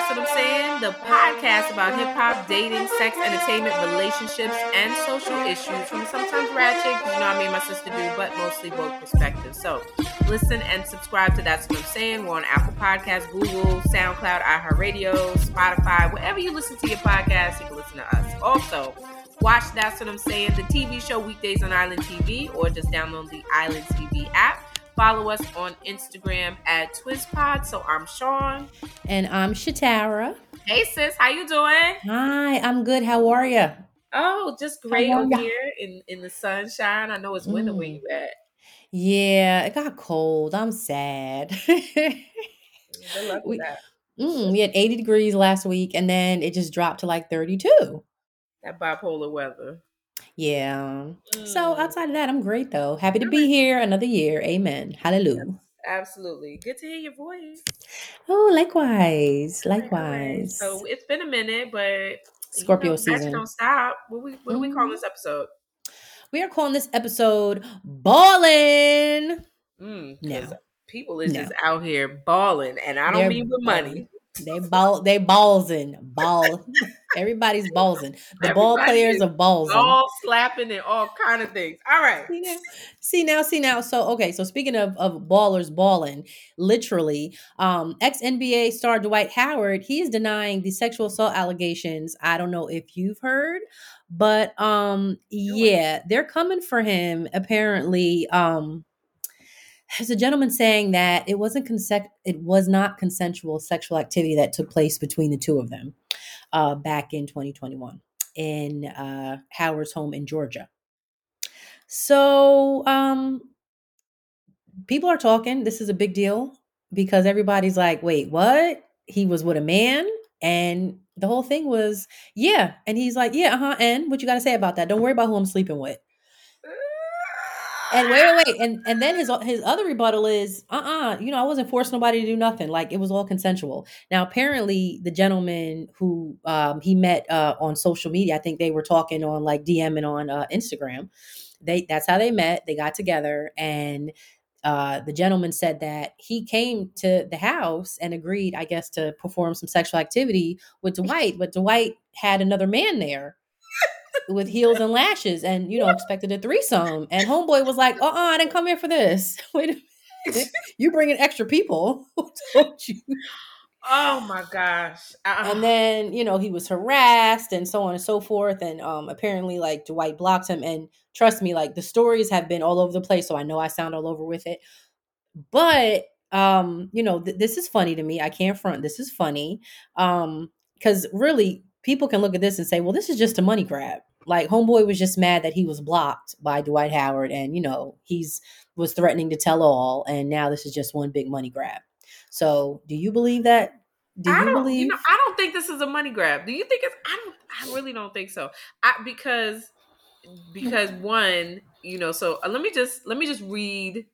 That's What I'm Saying, the podcast about hip hop, dating, sex, entertainment, relationships, and social issues from sometimes ratchet, because you know what me and my sister do, but mostly both perspectives. So listen and subscribe to That's What I'm Saying. We're on Apple Podcasts, Google, SoundCloud, iHeartRadio, Spotify, wherever you listen to your podcast, you can listen to us. Also, watch That's What I'm Saying, the TV show weekdays on Island TV, or just download the Island TV app. Follow us on Instagram at TwisPod. So I'm Shaun. And I'm Shatara. Hey sis, how you doing? Hi, I'm good. How are you? Oh, just great over here in, in the sunshine. I know it's winter mm. where you at. Yeah, it got cold. I'm sad. Good luck with we, that. Mm, we had 80 degrees last week and then it just dropped to like 32. That bipolar weather. Yeah. Mm. So outside of that, I'm great though. Happy to be here another year. Amen. Hallelujah. Absolutely. Good to hear your voice. Oh, likewise. Likewise. So it's been a minute, but Scorpio you know, season. Don't stop. What we what do we call mm-hmm. this episode? We are calling this episode Ballin'. Mm, no. People is no. just out here balling, and I don't They're mean with money. They ball, they ballsing, ball. Everybody's ballsing. The Everybody ball players are ballsing, ball slapping and all kind of things. All right. See now, see now, see now. So okay, so speaking of of ballers balling, literally, um, ex NBA star Dwight Howard, he is denying the sexual assault allegations. I don't know if you've heard, but um, yeah, they're coming for him. Apparently, um there's a gentleman saying that it wasn't consent it was not consensual sexual activity that took place between the two of them uh, back in 2021 in uh, Howard's home in Georgia. So um, people are talking. This is a big deal because everybody's like, "Wait, what? He was with a man?" And the whole thing was, "Yeah." And he's like, "Yeah, uh huh." And what you got to say about that? Don't worry about who I'm sleeping with. And wait, wait, wait, and and then his his other rebuttal is, uh, uh you know, I wasn't forcing nobody to do nothing. Like it was all consensual. Now, apparently, the gentleman who um, he met uh, on social media, I think they were talking on like DMing on uh, Instagram. They that's how they met. They got together, and uh, the gentleman said that he came to the house and agreed, I guess, to perform some sexual activity with Dwight, but Dwight had another man there with heels and lashes and you know expected a threesome. And homeboy was like uh-uh i didn't come here for this. Wait a minute. You bringing extra people? Told you? Oh my gosh. Uh-uh. and then you know he was harassed and so on and so forth. And um apparently like dwight blocked him. And trust me like the stories have been all over the place so i know i sound all over with it. But um you know th- this is funny to me. I can't front. This is funny um because really people can look at this and say well this is just a money grab like homeboy was just mad that he was blocked by Dwight Howard and you know he's was threatening to tell all and now this is just one big money grab. So, do you believe that? Do you believe you know, I don't think this is a money grab. Do you think it's I don't I really don't think so. I because because one, you know, so uh, let me just let me just read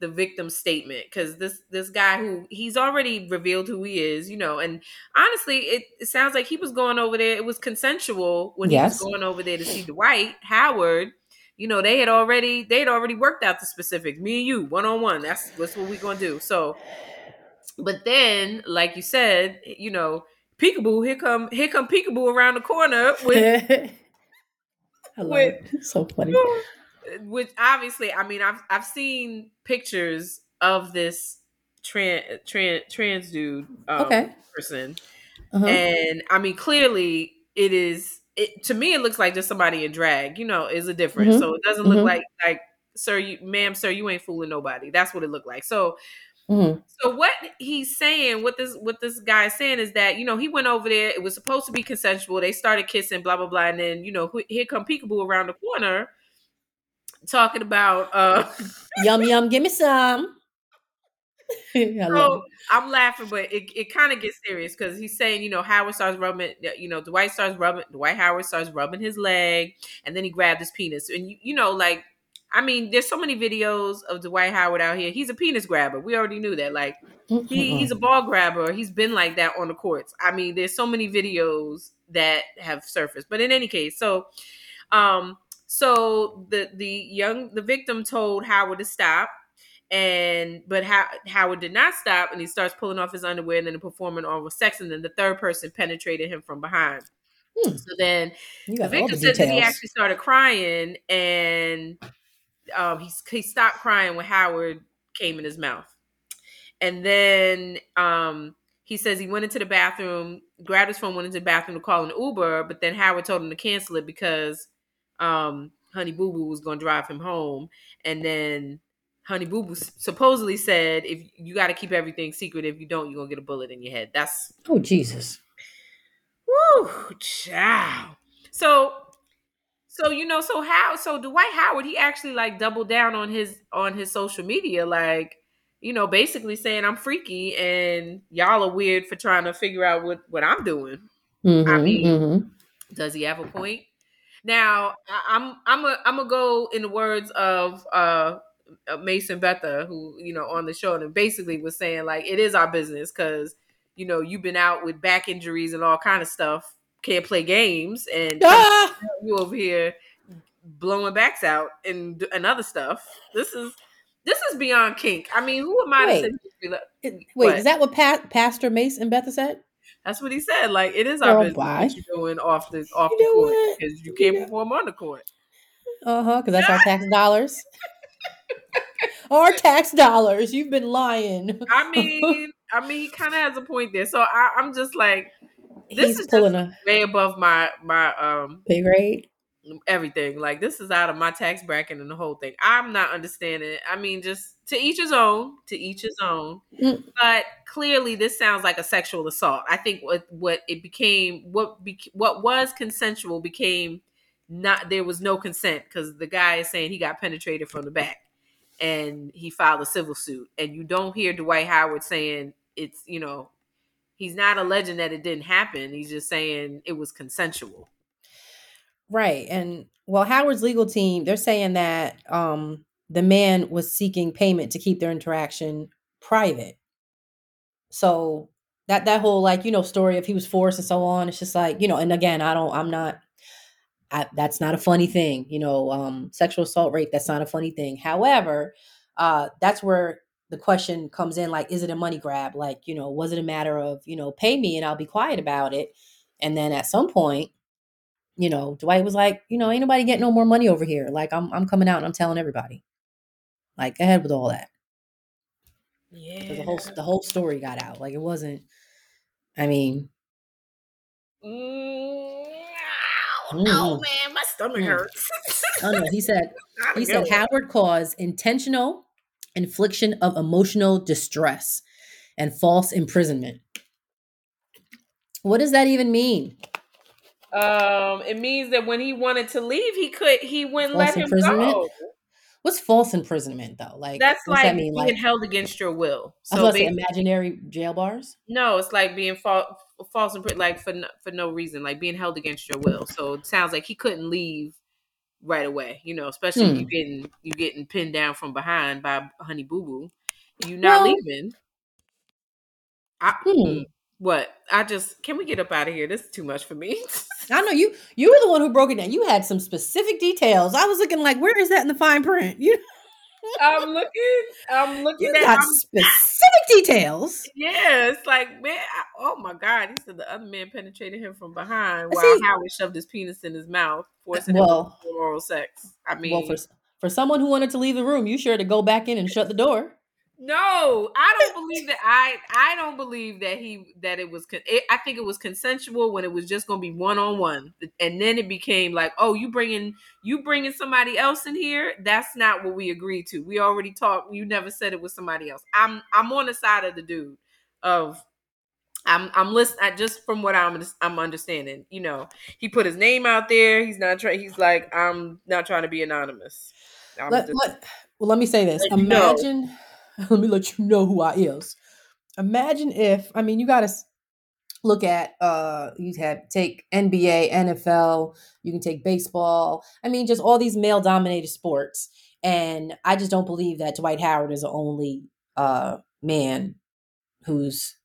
the victim statement because this this guy who he's already revealed who he is, you know, and honestly, it, it sounds like he was going over there. It was consensual when yes. he was going over there to see Dwight Howard. You know, they had already they had already worked out the specifics. Me and you, one on one. That's that's what we're gonna do. So, but then, like you said, you know, peekaboo, here come here come peekaboo around the corner with. with, so funny oh, which obviously, I mean, I've I've seen pictures of this trans trans trans dude um, okay. person, uh-huh. and I mean, clearly it is. It, to me, it looks like just somebody in drag. You know, is a difference. Mm-hmm. So it doesn't look mm-hmm. like like sir, you, ma'am, sir, you ain't fooling nobody. That's what it looked like. So. Mm-hmm. So what he's saying, what this what this guy is saying is that you know he went over there. It was supposed to be consensual. They started kissing, blah blah blah, and then you know here come Peekaboo around the corner, talking about uh yum yum, give me some. so I'm laughing, but it, it kind of gets serious because he's saying, you know, Howard starts rubbing, you know, Dwight starts rubbing, Dwight Howard starts rubbing his leg, and then he grabbed his penis, and you, you know, like, I mean, there's so many videos of Dwight Howard out here. He's a penis grabber. We already knew that. Like, he, he's a ball grabber. He's been like that on the courts. I mean, there's so many videos that have surfaced. But in any case, so um so the the young the victim told Howard to stop, and but How- Howard did not stop, and he starts pulling off his underwear and then performing oral sex, and then the third person penetrated him from behind. Hmm. So then the all the victim said that he actually started crying, and um, he he stopped crying when Howard came in his mouth, and then um, he says he went into the bathroom, grabbed his phone, went into the bathroom to call an Uber, but then Howard told him to cancel it because um, Honey Boo Boo was going to drive him home, and then Honey Boo Boo supposedly said, "If you got to keep everything secret, if you don't, you're gonna get a bullet in your head." That's Oh Jesus. Woo, child. So, so you know, so how? So Dwight Howard, he actually like doubled down on his on his social media, like you know, basically saying I'm freaky and y'all are weird for trying to figure out what what I'm doing. Mm-hmm, mean- mhm. Does he have a point? Now, I'm I'm a I'm gonna go in the words of uh uh, Mason Betha, who you know on the show, and basically was saying like it is our business because you know you've been out with back injuries and all kind of stuff, can't play games, and Ah! you over here blowing backs out and and other stuff. This is this is beyond kink. I mean, who am I Wait. to say? be like- It- Wait, What? is that what pa- Pastor Mason Betha said? That's what he said. Like it is our Girl, business bye. what you're doing off the off You the court because you can't know- perform on the court. Uh huh. Because that's our tax dollars. our tax dollars. You've been lying. I mean, I mean, he kind of has a point there. So I, I'm just like, this He's is pulling just a way above my my um pay grade. Everything. Like this is out of my tax bracket and the whole thing. I'm not understanding. I mean, just to each his own. To each his own. Mm. But clearly, this sounds like a sexual assault. I think what what it became what bec what was consensual became not. There was no consent because the guy is saying he got penetrated from the back and he filed a civil suit. And you don't hear Dwight Howard saying it's you know. He's not alleging that it didn't happen. He's just saying it was consensual. Right. And well, Howard's legal team, they're saying that um the man was seeking payment to keep their interaction private. So that that whole like, you know, story of he was forced and so on, it's just like, you know, and again, I don't I'm not I, that's not a funny thing, you know, um sexual assault rape, that's not a funny thing. However, uh that's where the question comes in like is it a money grab? Like, you know, was it a matter of, you know, pay me and I'll be quiet about it? And then at some point you know, Dwight was like, you know, ain't nobody getting no more money over here. Like I'm I'm coming out and I'm telling everybody. Like, go ahead with all that. Yeah. The whole the whole story got out. Like it wasn't I mean, Mm, I know, Mm. man. My stomach Mm. hurts. oh no, he said he said. Howard caused intentional infliction of emotional distress and false imprisonment. What does that even mean? Um, it means that when he wanted to leave, he could. He wouldn't False let him go. What's false imprisonment though? Like That's like that mean? being Like held against your will. So say imaginary jail bars. no, it's like being fa- false imprisonment, like for no, for no reason, like being held against your will. So it sounds like he couldn't leave right away. You know, especially Hmm. you getting you getting pinned down from behind by Honey Boo Boo. You're not Well- leaving. I, Hmm. What? I just can we get up out of here? This is too much for me. I know you. You were the one who broke it down. You had some specific details. I was looking like, where is that in the fine print? You I'm looking. I'm looking you at. got I'm- specific details. yeah, it's like man. I, oh my god! He said the other man penetrated him from behind while See- Howard shoved his penis in his mouth, forcing him Well, to oral sex. I mean, well, for for someone who wanted to leave the room, you sure to go back in and shut the door. No, I don't believe that. I I don't believe that he that it was. con- It, I think it was consensual when it was just going to be one on one, and then it became like, oh, you bringing you bringing somebody else in here. That's not what we agreed to. We already talked. You never said it was somebody else. I'm I'm on the side of the dude of. I'm I'm listening just from what I'm I'm understanding. You know, he put his name out there. He's not trying. He's like, I'm not trying to be anonymous. I'm Let, just- let- well, let me say this. Let you know. Imagine, let me let you know who I is. Imagine if, I mean, you got to look at, uh, you have take NBA, NFL, you can take baseball. I mean, just all these male dominated sports. And I just don't believe that Dwight Howard is the only uh, man who's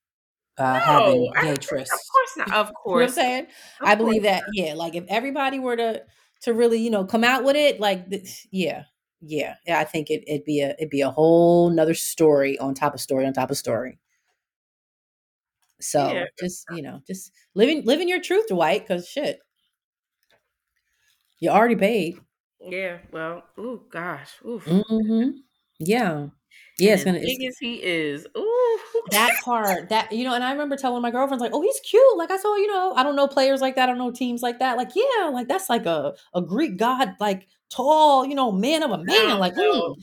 uh, having No, I gay trysts. Of course not. Of You know what I'm saying? Of I believe course that, yeah. Like if everybody were to to really, you know, come out with it, like, yeah, yeah, yeah, I think it, it'd be a it'd be a whole nother story on top of story on top of story. So Yeah. just you know, just living living your truth, Dwight, because shit, you already paid. Yeah. Well, ooh, gosh. Oof. hmm Yeah, yeah, and it's gonna. as big as he is. Ooh. that part that you know and i remember telling my girlfriends like oh he's cute like i saw you know i don't know players like that i don't know teams like that like yeah like that's like a, a greek god like tall you know man of a man like.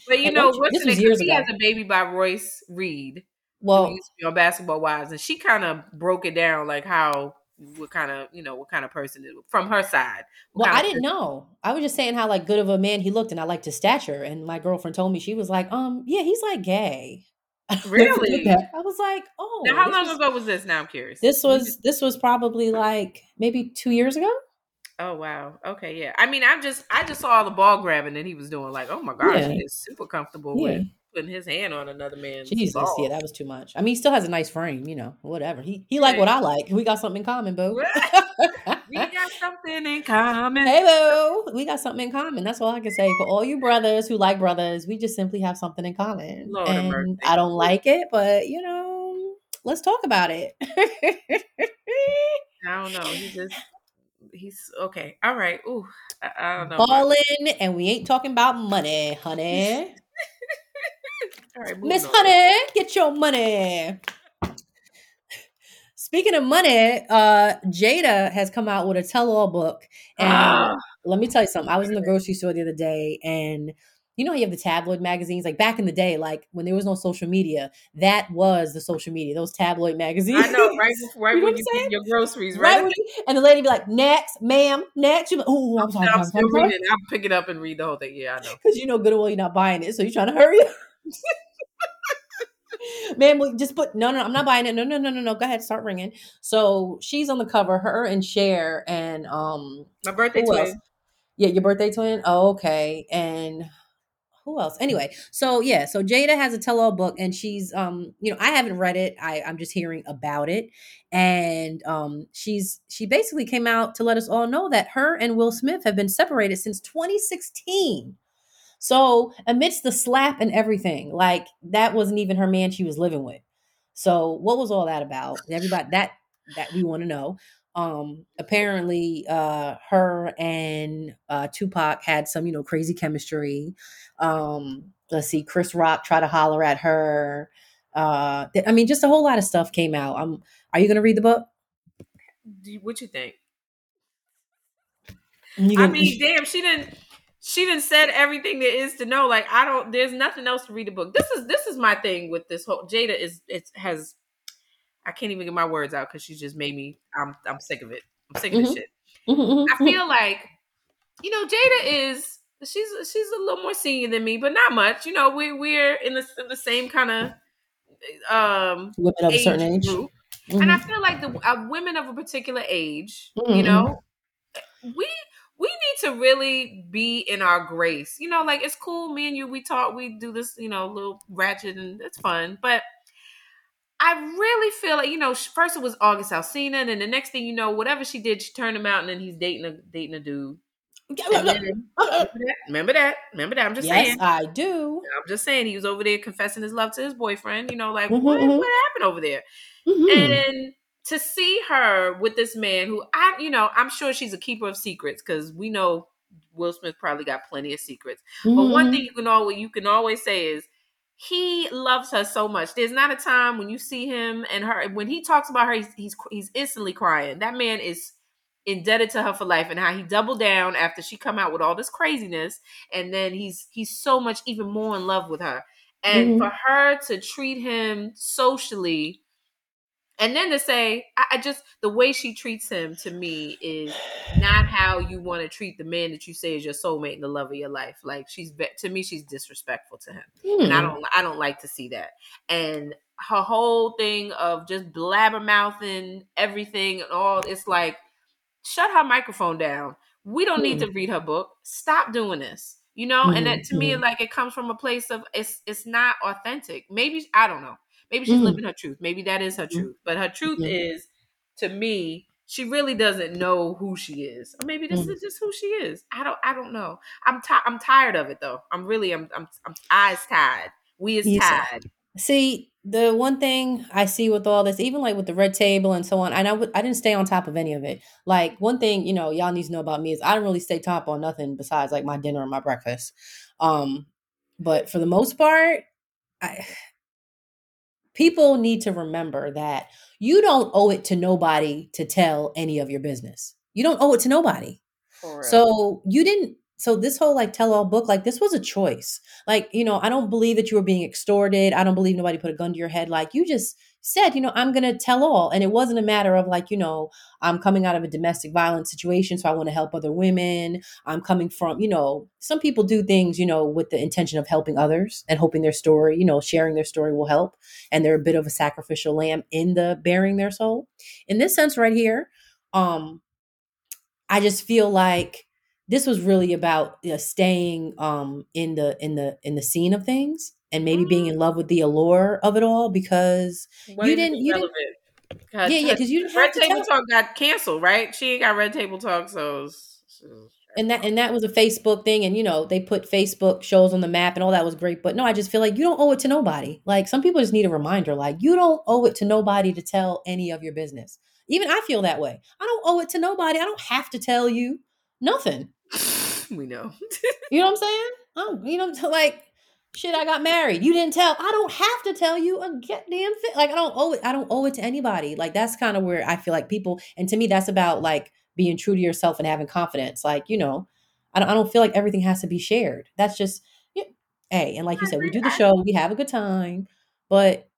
But you And know what's this was years He ago. has a baby by Royce Reed. well used to be on Basketball Wives, and she kind of broke it down like how what kind of you know what kind of person it, from her side. well i didn't know i was just saying how like good of a man he looked and i liked his stature and my girlfriend told me she was like um yeah he's like gay I'll never forget Really? i was like oh Now, how long was, ago was this? Now I'm curious. this was this was probably like maybe two years ago oh wow. Okay, yeah. I mean, I'm just I just saw all the ball grabbing that he was doing. Like, oh my gosh, Yeah. he is super comfortable Yeah. with putting his hand on another man's Jesus, ball. yeah, that was too much. I mean, he still has a nice frame, you know, whatever. He he like what I like. We got something in common, boo. we got something in common. hey, boo. We got something in common. That's all I can say. For all you brothers who like brothers, we just simply have something in common. Lord and. I don't like it, but you know, let's talk about it. I don't know. He just he's okay. All right. Ooh, I, I don't know. Ballin', and we ain't talking about money, honey. All right, Miss. Honey, get your money. Speaking of money, uh, Jada has come out with a tell-all book, and Ah. let me tell you something. I was in the grocery store the other day, and you know how you have the tabloid magazines, like back in the day, like when there was no social media, that was the social media. Those tabloid magazines. I know, right? Right You know when you get your groceries, Right, right? you- and the lady be like, "Next, ma'am, next." You, oh, I'm sorry, I'm I'm sorry, reading. I'll pick it up and read the whole thing. Yeah, I know. because you know good you're not buying it, so you're trying to hurry up. Man, we just put no, no, I'm not buying it. No, no, no, no, no. Go ahead, start ringing. So she's on the cover, her and Cher, and um, My birthday who else? twin. Yeah, your birthday twin. Oh, okay, and who else? Anyway, so yeah, so Jada has a tell-all book, and she's um, you know, I haven't read it. I I'm just hearing about it, and um, she's she basically came out to let us all know that her and Will Smith have been separated since 2016. So amidst the slap and everything, like that wasn't even her man she was living with. So what was all that about? Everybody that that we want to know. Um apparently uh her and uh Tupac had some, you know, crazy chemistry. Um let's see, Chris Rock try to holler at her. Uh th- I mean just a whole lot of stuff came out. Um are you going to read the book? You- What you think? You I gonna- mean, damn, she didn't. She didn't said everything there is to know. Like I don't. There's nothing else to read the book. This is this is my thing with this whole Jada is it has. I can't even get my words out because she just made me. I'm I'm sick of it. I'm sick of this Mhm. shit. Mhm, mhm, I feel like, you know, Jada is she's she's a little more senior than me, but not much. You know, we we're in the, in the same kind of um women of a certain age group, and I feel like the uh, women of a particular age, you know, we we need to really be in our grace. You know, like it's cool. Me and you, we talk, we do this, you know, little ratchet, and it's fun, but. I really feel like you know. First, it was August Alsina, and then the next thing you know, whatever she did, she turned him out, and then he's dating a dating a dude. Then- remember that? Remember that? Remember that? I'm just saying. yes, saying. I do. I'm just saying. He was over there confessing his love to his boyfriend. You know, like Mhm, what, mhm. what happened over there? Mhm. And to see her with this man, who I, you know, I'm sure she's a keeper of secrets because we know Will Smith probably got plenty of secrets. But one Mhm. thing you can always you can always say is he loves her so much. There's not a time when you see him and her when he talks about her, he's he's, he's instantly crying. That man is indebted to her for life and how he doubled down after she come out with all this craziness and then he's he's so much even more in love with her and Mhm. for her to treat him socially and then to say I, I just the way she treats him to me is not how you want to treat the man that you say is your soulmate and the love of your life like she's to me she's disrespectful to him and I Hmm. don't I don't like to see that. And her whole thing of just blabbermouthing everything and all it's like shut her microphone down. We don't need to read her book. Stop doing this. You know, and that to me Mhm. like it comes from a place of it's it's not authentic. Maybe I don't know. Maybe she's Mhm. living her truth. Maybe that is her truth. But her truth is to me she really doesn't know who she is, or maybe this Mm. is just who she is. I don't. I don't know. I'm ti- I'm tired of it though. I'm really. I'm. I'm. I'm eyes tied. We is Yes. tied. See, the one thing I see with all this, even like with the red table and so on, and I would I didn't stay on top of any of it. Like one thing, you know, y'all need to know about me is I don't really stay top on nothing besides like my dinner and my breakfast. Um, but for the most part, I people need to remember that you don't owe it to nobody to tell any of your business. You don't owe it to nobody. So you didn't. So this whole like tell all book, like this was a choice. Like you know, I don't believe that you were being extorted. I don't believe nobody put a gun to your head. Like you just said, you know, I'm gonna tell all, and it wasn't a matter of like you know, I'm coming out of a domestic violence situation, so I want to help other women. I'm coming from, you know, some people do things, you know, with the intention of helping others and hoping their story, you know, sharing their story will help, and they're a bit of a sacrificial lamb in the bearing their soul. In this sense, right here, um, I just feel like this was really about uh, staying um in the in the in the scene of things and maybe being mm. in love with the allure of it all because What you didn't- you didn't- relevant? 'Cause- yeah yeah because you didn't Red Table Talk got canceled, right? She ain't got Red Table Talk, so. and that and that was a Facebook thing and you know they put Facebook shows on the map and all that was great but no I just feel like you don't owe it to nobody like some people just need a reminder like you don't owe it to nobody to tell any of your business even I feel that way I don't owe it to nobody I don't have to tell you nothing we know. You know what I'm saying? Oh, you know, like shit. I got married. You didn't tell. I don't have to tell you a goddamn thing. Like I don't owe it. I don't owe it to anybody. Like that's kind of where I feel like people. And to me, that's about like being true to yourself and having confidence. Like you know, I don't. I don't feel like everything has to be shared. That's just. Yeah. Hey, and like you said, we do the show. We have a good time, but.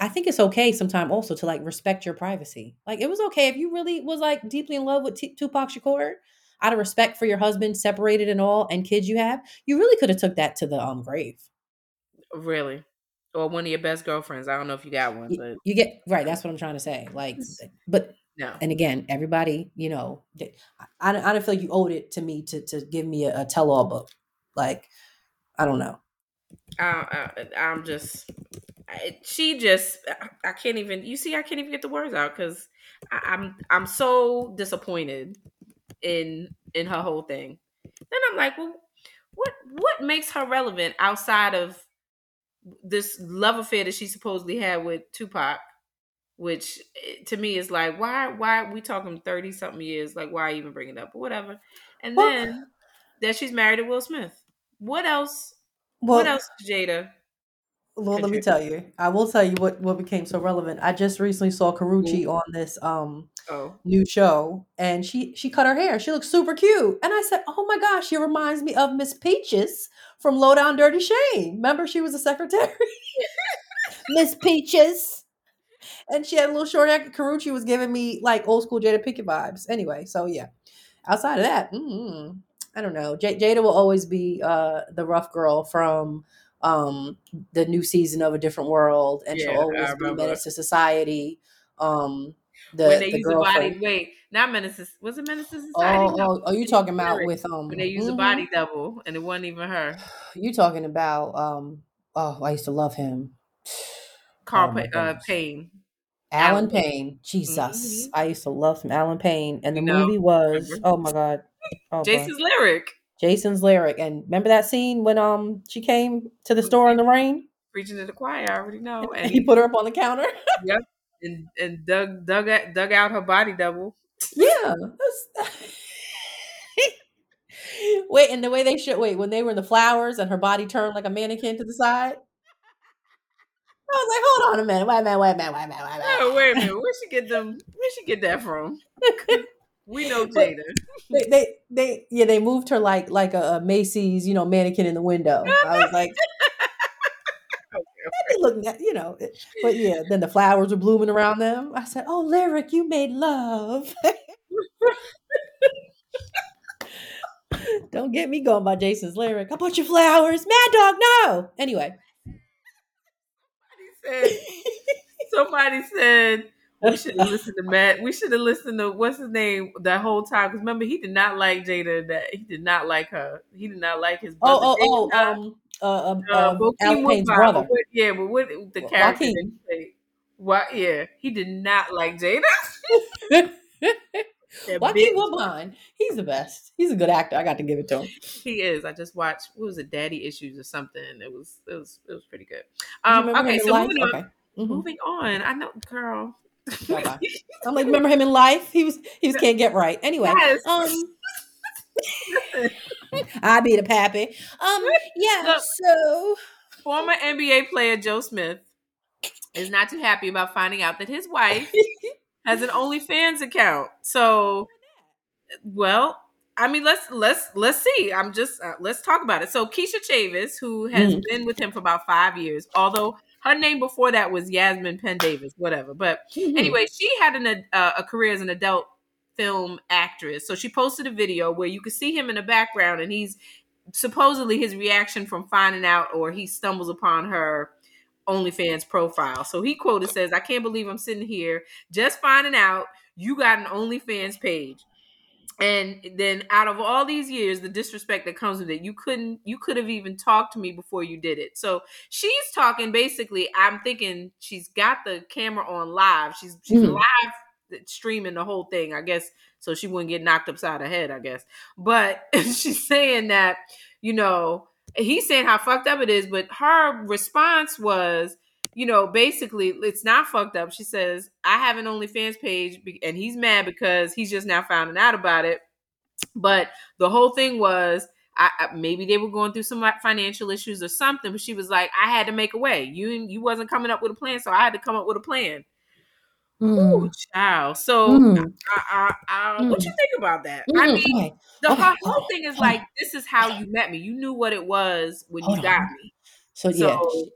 I- think it's okay sometime also to like respect your privacy. Like it was okay if you really was like deeply in love with T- Tupac Shakur, out of respect for your husband, separated and all, and kids you have, you really could have took that to the um grave. Really? Or one of your best girlfriends. I don't know if you got one, but you get right. That's what I'm trying to say. Like, but no. and again, everybody, you know, I, I don't- I don't feel like you owed it to me to to give me a, a tell all book. Like, I don't know. I, I, I'm just. I, she just. I, I can't even. You see, I can't even get the words out because I'm. I'm so disappointed in in her whole thing. Then I'm like, well, what what makes her relevant outside of this love affair that she supposedly had with Tupac? Which eh, to me is like, why? Why we talking thirty something years? Like, why even bring it up? But whatever. And Well- then that she's married to Will Smith. What else? Well, what else, Jada? Well, let me tell you. I will tell you what what became so relevant. I just recently saw Karrueche on this um Oh, new show and she she cut her hair. She looks super cute. And I said, "Oh my gosh, she reminds me of Miss Peaches from Low Down Dirty Shame. Remember she was a secretary? Miss Peaches." And she had a little short hair. Karrueche was giving me like old school Jada Pinkett vibes. Anyway, so yeah. Outside of that, mm, I don't know. J- Jada will always be uh, the rough girl from um, the new season of A Different World, and Yeah, she'll always be remember. menace to society. Um, the, when they the use the body, girlfriend. wait, not menaces. Was it menaces Oh, society? No. oh, oh, you talking about with um? when they use a mhm. body double and it wasn't even her. You talking about um? Oh, I used to love him. Carl Oh, Pa- uh. Payne. Allen Allen Payne. Payne. Jesus, Mhm. I used to love him. Allen Payne, and the You know, movie was remember? oh my god. Oh, boy. Jason's lyric. Jason's lyric, and remember that scene when um she came to the store in the rain Preaching to the choir, I already know. and he put her up on the counter. yep. and, and dug dug out, dug out her body double. Yeah. wait, and the way they should wait when they were in the flowers and her body turned like a mannequin to the side. I was like, hold on a minute, wait a minute, wait a minute, wait a minute, wait a minute. Oh, wait a minute. Where she get them? Where she get that from? We know Jada. They, they, they, yeah, they moved her like like a, a Macy's, you know, mannequin in the window. I was like, they looking at, you know, but yeah, then the flowers were blooming around them. I said, oh, lyric, you made love. Don't get me going by Jason's lyric. I bought you flowers. Mad Dog, no. Anyway. Somebody said, somebody said we should have listened to Matt. We should have listened to what's his name that whole time. Because remember, he did not like Jada. That he did not like her. He did not like his brother. Oh, oh, oh, um, uh, uh, uh, Bokeem Payne's brother. but what- yeah, but what the Wa- character? That. What? Yeah, he did not like Jada. Joaquin. Woodbine, he's the best. He's a good actor. I got to give it to him. He is. I just watched. What was it? Daddy Issues or something. It was. It was. It was pretty good. Um. Okay. So moving on. Okay. Mhm. Moving on. I know, girl. Bye-bye. I'm like, remember him in life? He was he was can't get right. Anyway, Yes. um, I be the pappy. Um, yeah. Look. So Former NBA player Joe Smith is not too happy about finding out that his wife has an OnlyFans account. So, well, I mean, let's let's let's see. I'm just uh, let's talk about it. So, Kisha Chavis, who has Mm. been with him for about five years, although her name before that was Yasmin Penn Davis, whatever. But Mhm. anyway, she had an uh, a career as an adult film actress. So she posted a video where you could see him in the background, and he's supposedly his reaction from finding out, or he stumbles upon her OnlyFans profile. So he quoted says, "I can't believe I'm sitting here just finding out you got an OnlyFans page." And then out of all these years, the disrespect that comes with it, you couldn't, you could have even talked to me before you did it. So she's talking basically. I'm thinking she's got the camera on live. She's she's Mhm. live streaming the whole thing, I guess, so she wouldn't get knocked upside her head, I guess. But she's saying that, you know, he's saying how fucked up it is, but her response was, you know, basically, it's not fucked up. She says, I have an OnlyFans page, and he's mad because he's just now finding out about it. But the whole thing was, I, I, maybe they were going through some financial issues or something. But she was like, I had to make a way. You you wasn't coming up with a plan, so I had to come up with a plan. Mm. Ooh, child. So, Mm. I, I, I, what you think about that? I Mm. mean, Okay. the okay, whole, whole thing is like, this is how you met me. You knew what it was when Hold you got on. me. So yeah, So- she,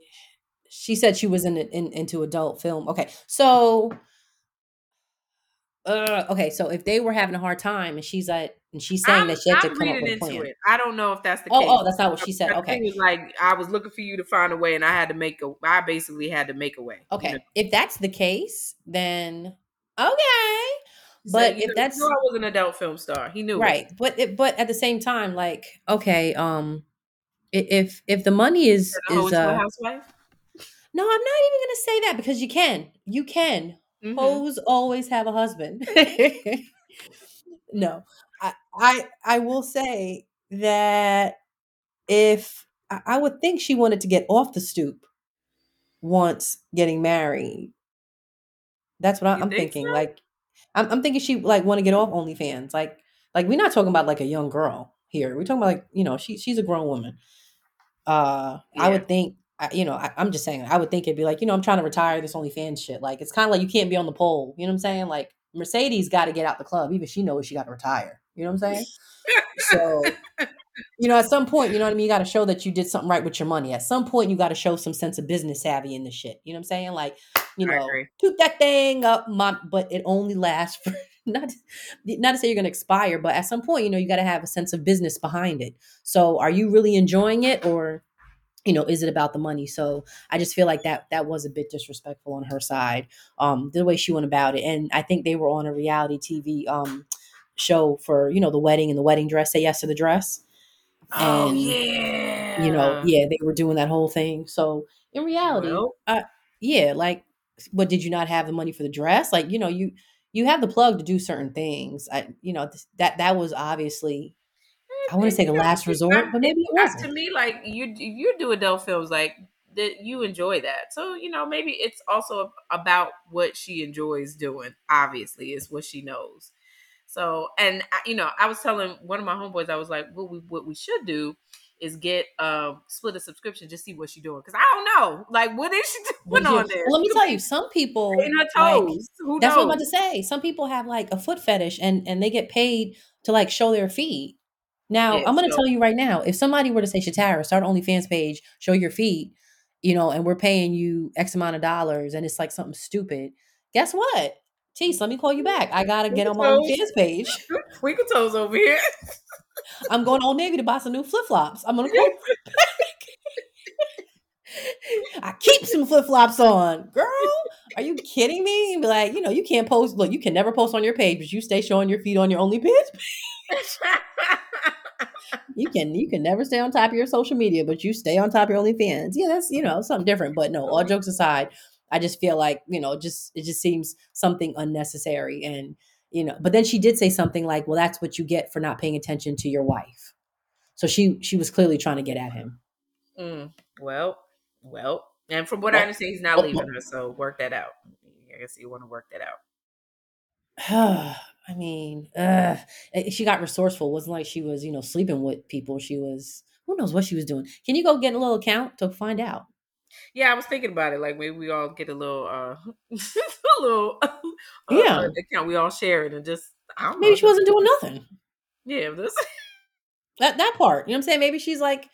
she said she was in, in into adult film. Okay, so uh, okay, so if they were having a hard time and she's like, and she's saying I'm, that she had to I'm come up with a plan. it. I don't know if that's the Oh, case. oh, that's not what she said. Okay, it was like I was looking for you to find a way, and I had to make a. I basically had to make a way. you okay. know? If that's the case, then okay, So, but you if know, that's- I was an adult film star. He knew it. right. But it, but at the same time, like okay, um, if if the money is Turn a hoe is a uh, housewife. No, I'm not even gonna say that because you can, you can. Mhm. Hoes always have a husband. no, I, I I will say that if I, would think she wanted to get off the stoop once getting married. That's what I, I'm think thinking. so? Like, I'm, I'm thinking she like want to get off OnlyFans. Like, like we're not talking about like a young girl here. We're talking about like you know she she's a grown woman. Uh, I would think. I, you know, I, I'm just saying. I would think it'd be like, you know, I'm trying to retire this OnlyFans shit. Like, it's kind of like you can't be on the pole. You know what I'm saying? Like, Mercedes got to get out the club. Even she knows she got to retire. You know what I'm saying? So, you know, at some point, you know what I mean? You got to show that you did something right with your money. At some point, you got to show some sense of business savvy in the shit. You know what I'm saying? Like, you know, toot that thing up, my, but it only lasts for not not to say you're going to expire, but at some point, you know, you got to have a sense of business behind it. So, are you really enjoying it, or you know, is it about the money? So, I just feel like that that was a bit disrespectful on her side, um, the way she went about it, and I think they were on a reality TV um show for you know the wedding and the wedding dress. Say yes to the dress Oh and, yeah. you know yeah they were doing that whole thing so in reality Well. uh yeah like but did you not have the money for the dress like you know you you have the plug to do certain things i you know th- that that was obviously i want to say the last resort but maybe it wasn't to me, like you, you do adult films, like that you enjoy that. So you know, maybe it's also about what she enjoys doing. Obviously, is what she knows. So, and I- you know, I was telling one of my homeboys, I was like, what we what we should do is get um split a subscription, just see what she's doing, because I don't know, like, what is she doing is on there? Well, let me tell you some people in her like, toes. Who That's what I'm about to say. Some people have like a foot fetish and and they get paid to like show their feet. Now, Yeah, I'm going to so- tell you right now, if somebody were to say, Shatara, start an OnlyFans page, show your feet, you know, and we're paying you X amount of dollars and it's like something stupid, guess what? Tease, let me call you back. I got to get on my. OnlyFans page. Twinkle toes over here. I'm going Old Navy to buy some new flip flops. I'm going to call you back. I keep some flip flops on. Girl, are you kidding me? Be like, you know, you can't post. Look, you can never post on your page, but you stay showing your feet on your OnlyFans you can you can never stay on top of your social media, but you stay on top of your OnlyFans. Yeah, that's you know something different. But no, all jokes aside, I just feel like you know just it just seems something unnecessary, and you know, but then she did say something like, "Well, that's what you get for not paying attention to your wife." So she she was clearly trying to get at him. Mm, well, well, and from what I understand, he's not well, leaving her. So work that out. I guess you want to work that out. I mean, uh, she got resourceful. It wasn't like she was, you know, sleeping with people. She was, who knows what she was doing. Can you go get a little account to find out? Yeah, I was thinking about it. Like maybe we all get a little, uh, a little uh, Yeah. account. We all share it and just I don't know. Maybe she wasn't doing nothing. Yeah, this. That that part. You know what I'm saying? Maybe she's like,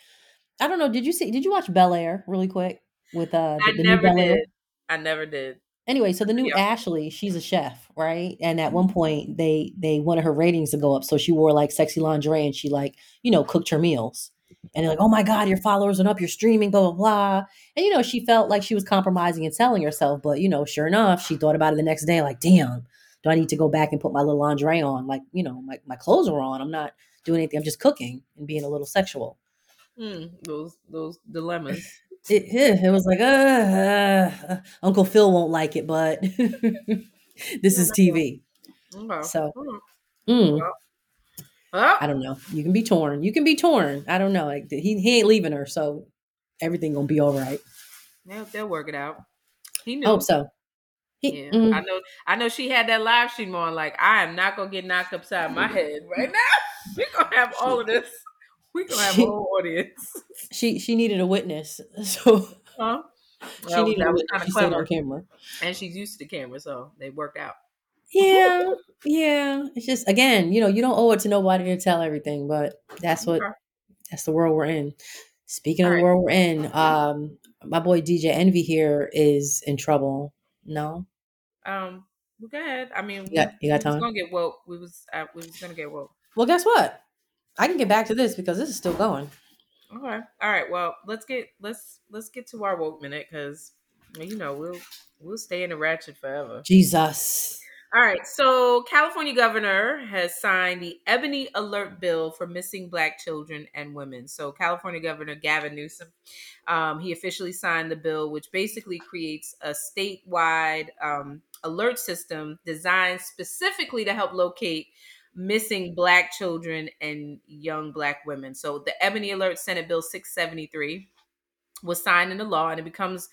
I don't know. Did you see? Did you watch Bel Air really quick with uh I the, the new never did. I never did. Anyway, so the new Yeah. Ashley, she's a chef, right? And at one point, they they wanted her ratings to go up, so she wore like sexy lingerie and she like you know cooked her meals. And they're like, "Oh my God, your followers are up, you're streaming, blah blah blah." And you know, she felt like she was compromising and selling herself, but you know, sure enough, she thought about it the next day, like, "Damn, do I need to go back and put my little lingerie on? Like, you know, my my clothes are on. I'm not doing anything. I'm just cooking and being a little sexual." Mm, those those dilemmas. It, it was like, uh, uh, Uncle Phil won't like it, but this is TV. Okay. So, Mm. I don't know. You can be torn. You can be torn. I don't know. Like he he ain't leaving her, so everything gonna be all right. they'll, they'll work it out. He knew. Hope so. He, Yeah, mm, I know. I know she had that live stream on. Like, I am not gonna get knocked upside my head right now. We gonna have all of this. We gonna have a whole audience. she she needed a witness, so Huh? she needed a witness. of She stayed on camera. and she's used to the camera, so they worked out. Yeah, yeah. It's just again, you know, you don't owe it to nobody to tell everything, but that's what Okay. that's the world we're in. Speaking of All the right. world we're in, um, my boy DJ Envy here is in trouble. No, Um, well, go ahead. I mean, You got- you got we was time? gonna get woke. We was uh, we was gonna get woke. well, guess what? I can get back to this because this is still going. Okay. All right. Well, let's get let's let's get to our woke minute because you know we'll we'll stay in the ratchet forever. Jesus. All right. So, California governor has signed the Ebony Alert Bill for missing Black children and women. So, California Governor Gavin Newsom, um, he officially signed the bill, which basically creates a statewide um, alert system designed specifically to help locate missing Black children and young Black women. So, the Ebony Alert Senate Bill 673 was signed into law, and it becomes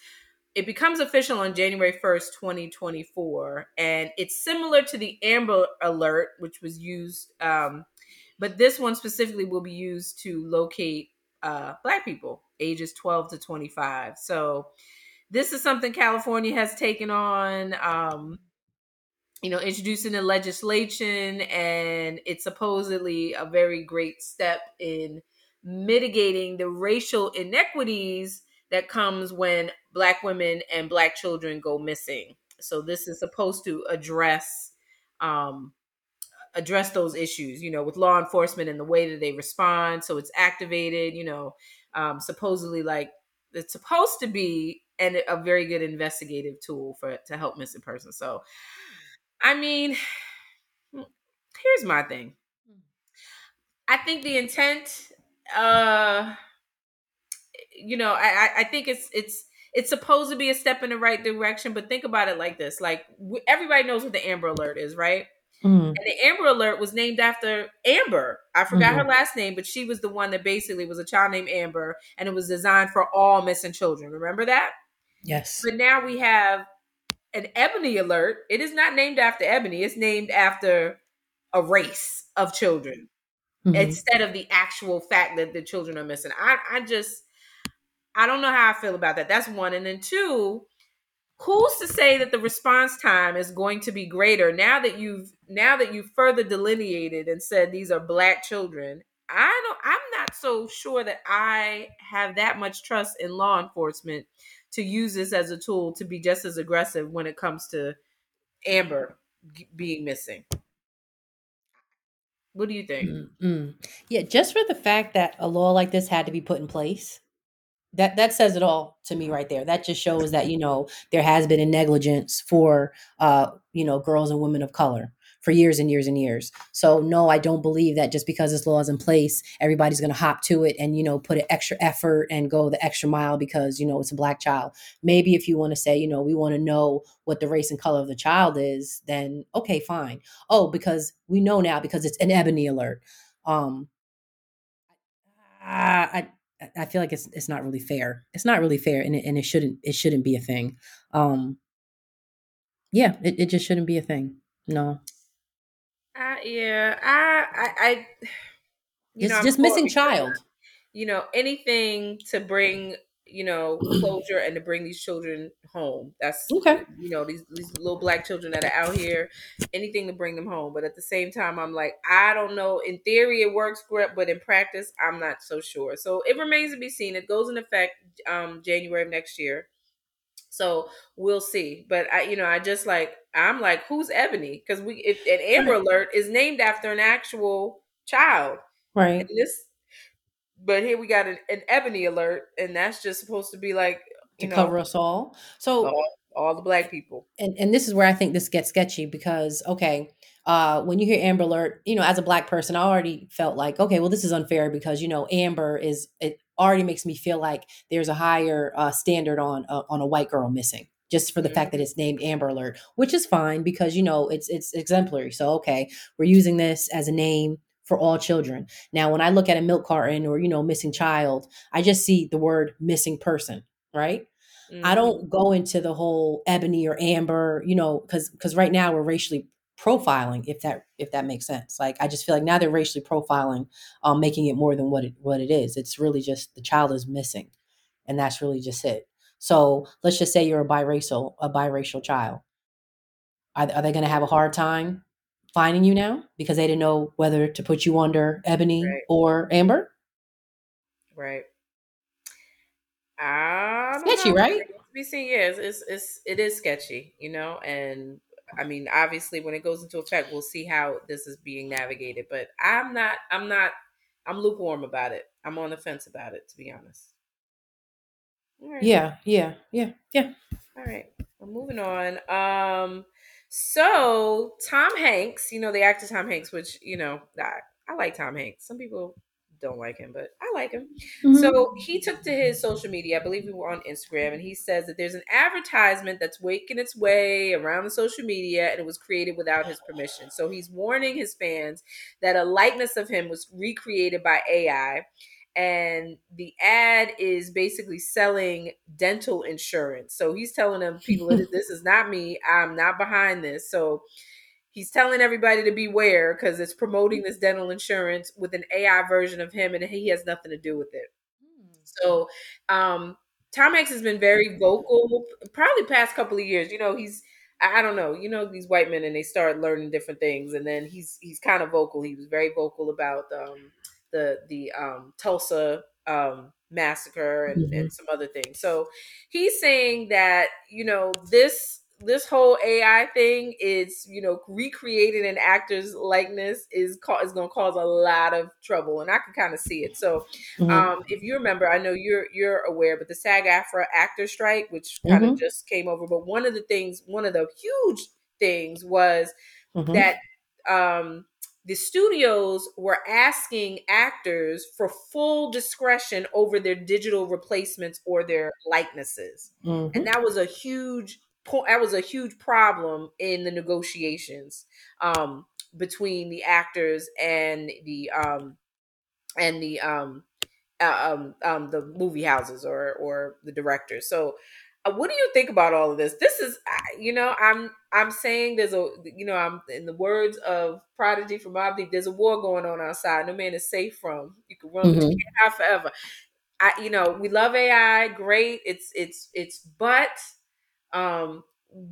it becomes official on January 1st, 2024. And it's similar to the Amber Alert, which was used, um, but this one specifically will be used to locate uh, Black people ages 12 to 25. So this is something California has taken on. Um, you know, introducing the legislation, and it's supposedly a very great step in mitigating the racial inequities that comes when black women and black children go missing. So this is supposed to address um address those issues you know with law enforcement and the way that they respond. So it's activated you know um supposedly like it's supposed to be and a very good investigative tool for to help missing persons. So i mean here's my thing i think the intent uh you know, I I- think it's it's it's supposed to be a step in the right direction, but think about it like this: like everybody knows what the Amber Alert is, right? Mm, And the Amber Alert was named after Amber. I forgot her last name, but she was the one that basically was a child named Amber, and it was designed for all missing children. Remember that? yes. But now we have an Ebony Alert. It is not named after Ebony; it's named after a race of children Mhm. instead of the actual fact that the children are missing. I, I just, I don't know how I feel about that. That's one. And then two, who's to say that the response time is going to be greater now that you've now that you've further delineated and said these are black children? I don't. I'm not so sure that I have that much trust in law enforcement to use this as a tool to be just as aggressive when it comes to Amber being missing. What do you think? Mm, mm. Yeah, just for the fact that a law like this had to be put in place, that that says it all to me right there. That just shows that you know there has been a negligence for uh you know girls and women of color for years and years and years. So no, I don't believe that just because this law is in place, everybody's going to hop to it and you know put an extra effort and go the extra mile because you know it's a black child. Maybe if you want to say, you know, we want to know what the race and color of the child is, then okay, fine. Oh, because we know now because it's an ebony alert. Um I I feel like it's it's not really fair. It's not really fair and it, and it shouldn't it shouldn't be a thing. Um yeah, it, it just shouldn't be a thing. No. Uh, yeah, I, I, I you know, just missing child. You know, anything to bring you know closure and to bring these children home. That's okay. You know, these these little black children that are out here, anything to bring them home. But at the same time, I'm like, I don't know. In theory, it works great, but in practice, I'm not so sure. So it remains to be seen. It goes in effect um January of next year. So we'll see. But I, you know, I just like I'm like, who's Ebony? Because we if an Amber Alert is named after an actual child, right? And this, but here we got an, an Ebony Alert, and that's just supposed to be like to know, cover us all. So all, all the black people. And and this is where I think this gets sketchy because okay, uh, when you hear Amber Alert, you know, as a black person, I already felt like, okay, well, this is unfair because you know, Amber is it already makes me feel like there's a higher uh, standard on uh, on a white girl missing just for the mm-hmm. fact that it's named Amber Alert, which is fine because you know it's it's exemplary. So okay, we're using this as a name for all children. Now, when I look at a milk carton or you know missing child, I just see the word missing person, right? Mm-hmm. I don't go into the whole ebony or amber, you know, because because right now we're racially profiling if that if that makes sense. Like i just feel like now they're racially profiling um making it more than what it what it is. It's really just the child is missing and that's really just it. So let's just say you're a biracial a biracial child. Are, are they going to have a hard time finding you now because they didn't know whether to put you under ebony right. or amber? Right. Sketchy right? we see yes it's, it's it is sketchy you know and I mean, obviously, when it goes into effect, we'll see how this is being navigated. But I'm not, I'm not, I'm lukewarm about it. I'm on the fence about it, to be honest. Right. Yeah, yeah, yeah, yeah. All right, we're moving on. Um, so Tom Hanks, you know the actor Tom Hanks, which you know I, I like Tom Hanks. Some people don't like him, but I like him. Mm-hmm. So he took to his social media, I believe we were on Instagram, and he says that there's an advertisement that's waking its way around the social media and it was created without his permission. So he's warning his fans that a likeness of him was recreated by AI. And the ad is basically selling dental insurance. So he's telling them people, this is not me. I'm not behind this. So he's telling everybody to beware because it's promoting this dental insurance with an AI version of him, and he has nothing to do with it. Hmm. So, um, Tom Hanks has been very vocal, probably past couple of years. You know, he's I don't know, you know, these white men and they start learning different things, and then he's he's kind of vocal. He was very vocal about um, the the um, Tulsa um, massacre and, mm-hmm. and some other things. So he's saying that you know this this whole AI thing is, you know, recreating an actor's likeness is ca- is going to cause a lot of trouble, and I can kind of see it. So, mm-hmm. um, if you remember, I know you're you're aware, but the SAG-AFTRA actor strike, which kind of mm-hmm. just came over, but one of the things, one of the huge things was mm-hmm. that um, the studios were asking actors for full discretion over their digital replacements or their likenesses, and mm-hmm. that was a huge that was a huge problem in the negotiations um, between the actors and the um, and the um, uh, um, um, the movie houses or or the directors. So, uh, what do you think about all of this? This is, you know, I'm I'm saying there's a, you know, I'm in the words of Prodigy from Mobb Deep. There's a war going on outside. No man is safe from. You can run, mm-hmm. but you can't have forever. I, you know, we love AI. Great. It's it's it's but um,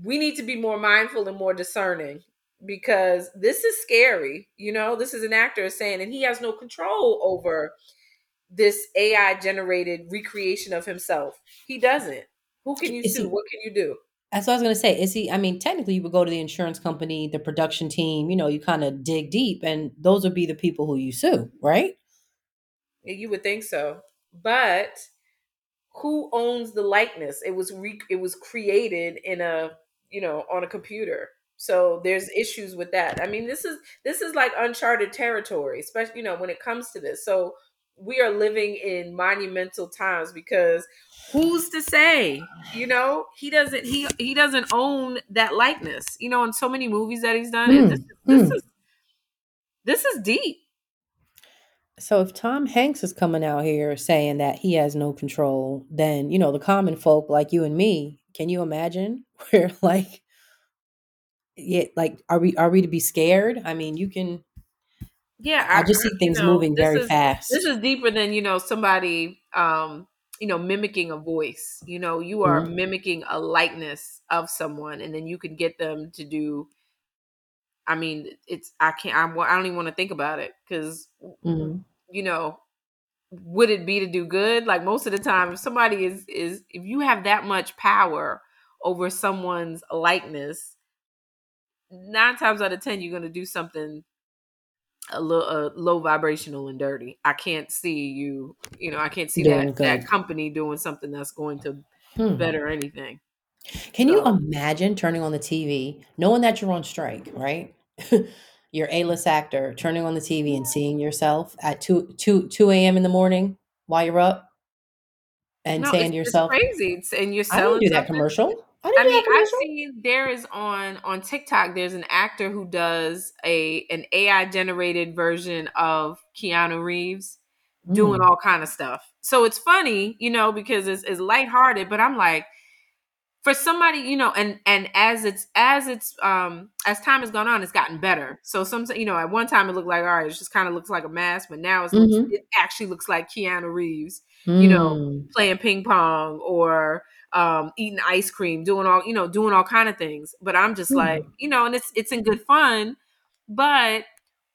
we need to be more mindful and more discerning because this is scary. You know, this is an actor saying, and he has no control over this AI generated recreation of himself. He doesn't. Who can you is sue? He, what can you do? That's what I was going to say. Is he, I mean, technically, you would go to the insurance company, the production team, you know, you kind of dig deep, and those would be the people who you sue, right? You would think so. But who owns the likeness? It was re- it was created in a you know on a computer. So there's issues with that. I mean, this is this is like uncharted territory, especially you know when it comes to this. So we are living in monumental times because who's to say you know he doesn't he he doesn't own that likeness you know in so many movies that he's done mm. this, this mm. is this is deep so if tom hanks is coming out here saying that he has no control then you know the common folk like you and me can you imagine where like yeah like are we are we to be scared? I mean you can yeah i, I just see things you know, moving very is, fast. this is deeper than you know somebody um you know mimicking a voice. You know you are mm-hmm. mimicking a likeness of someone and then you can get them to do i mean it's i can't I'm, I don't even want to think about it because mm-hmm. you know would it be to do good like most of the time if somebody is is if you have that much power over someone's likeness nine times out of ten you're going to do something a little uh, low vibrational and dirty. I can't see you, you know, I can't see that that company doing something that's going to hmm. better anything. Can so. you imagine turning on the TV, knowing that you're on strike, right? you're A-list actor, turning on the TV and seeing yourself at 2 2 2 a.m. in the morning while you're up and no, saying to yourself, crazy. It's, and you're I didn't do that commercial. I, I mean, I've seen there is on on TikTok. There's an actor who does a an AI generated version of Keanu Reeves mm. doing all kind of stuff. So it's funny, you know, because it's, it's lighthearted. But I'm like, for somebody, you know, and and as it's as it's um as time has gone on, it's gotten better. So some, you know, at one time it looked like all right, it just kind of looks like a mask, but now mm-hmm. it actually looks like Keanu Reeves, mm. you know, mm. playing ping pong or um, eating ice cream, doing all you know, doing all kind of things. But I'm just mm. like, you know, and it's it's in good fun, but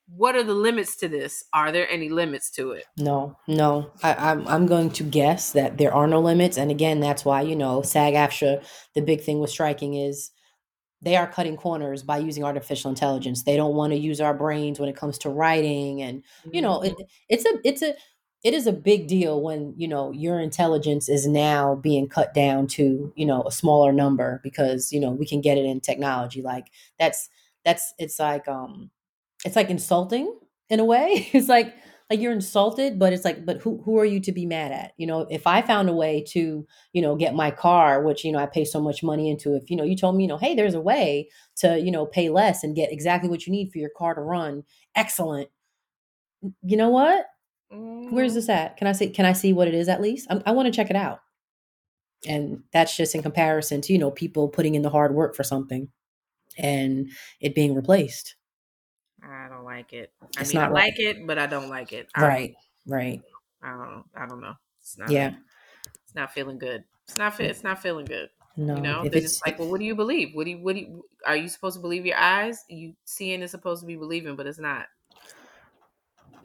what are the limits to this? Are there any limits to it? No, no. I, am I'm, I'm going to guess that there are no limits, and again, that's why you know SAG-AFTRA. The big thing with striking is they are cutting corners by using artificial intelligence. They don't want to use our brains when it comes to writing, and you know, it, mm-hmm. it's a it's a it is a big deal when you know your intelligence is now being cut down to you know a smaller number because you know we can get it in technology like that's that's it's like um it's like insulting in a way it's like like you're insulted but it's like but who who are you to be mad at you know if i found a way to you know get my car which you know i pay so much money into if you know you told me you know hey there's a way to you know pay less and get exactly what you need for your car to run excellent you know what Where's mm. this at? Can I see? Can I see what it is at least? I'm, i want to check it out. And that's just in comparison to you know people putting in the hard work for something, and it being replaced. I don't like it. I it's mean, I right. like it, but I don't like it. I right, right. I don't. I don't know. It's not. Yeah. It's not feeling good. It's not. It's not feeling good. No, you know, they're just like, well, what do you believe? What do you? What do you? Are you supposed to believe your eyes? You seeing is supposed to be believing, but it's not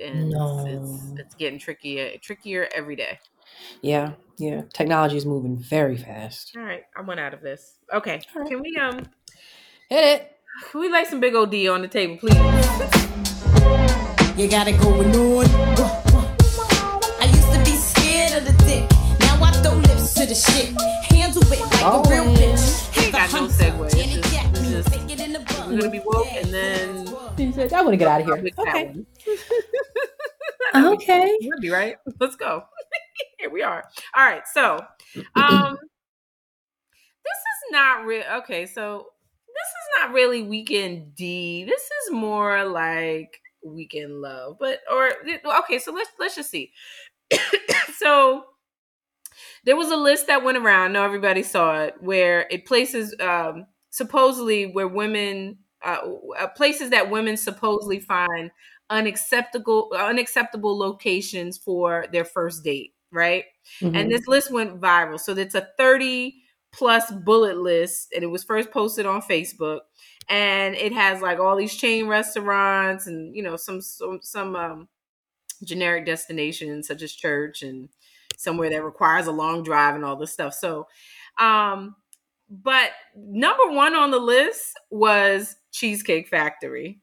and no. it's, it's getting trickier trickier every day. Yeah, yeah. Technology is moving very fast. All right, I went out of this. Okay, right. can we um hit it? Can we lay some big old D on the table, please? You gotta go on. I used to be scared of the dick. Now I throw lips to the shit. Handle it like oh, a real bitch. Ain't got no segue. It's just, it's just, we're gonna be woke and then. He said, "I want to get out of here." Okay. okay. Would be right. Let's go. Here we are. All right. So, um, this is not real. Okay. So this is not really weekend D. This is more like weekend love. But or okay. So let's let's just see. so there was a list that went around. No, everybody saw it, where it places um, supposedly where women uh, uh places that women supposedly find unacceptable unacceptable locations for their first date, right? Mm-hmm. And this list went viral. So it's a 30 plus bullet list and it was first posted on Facebook and it has like all these chain restaurants and you know some some some um generic destinations such as church and somewhere that requires a long drive and all this stuff. So um but number 1 on the list was Cheesecake Factory.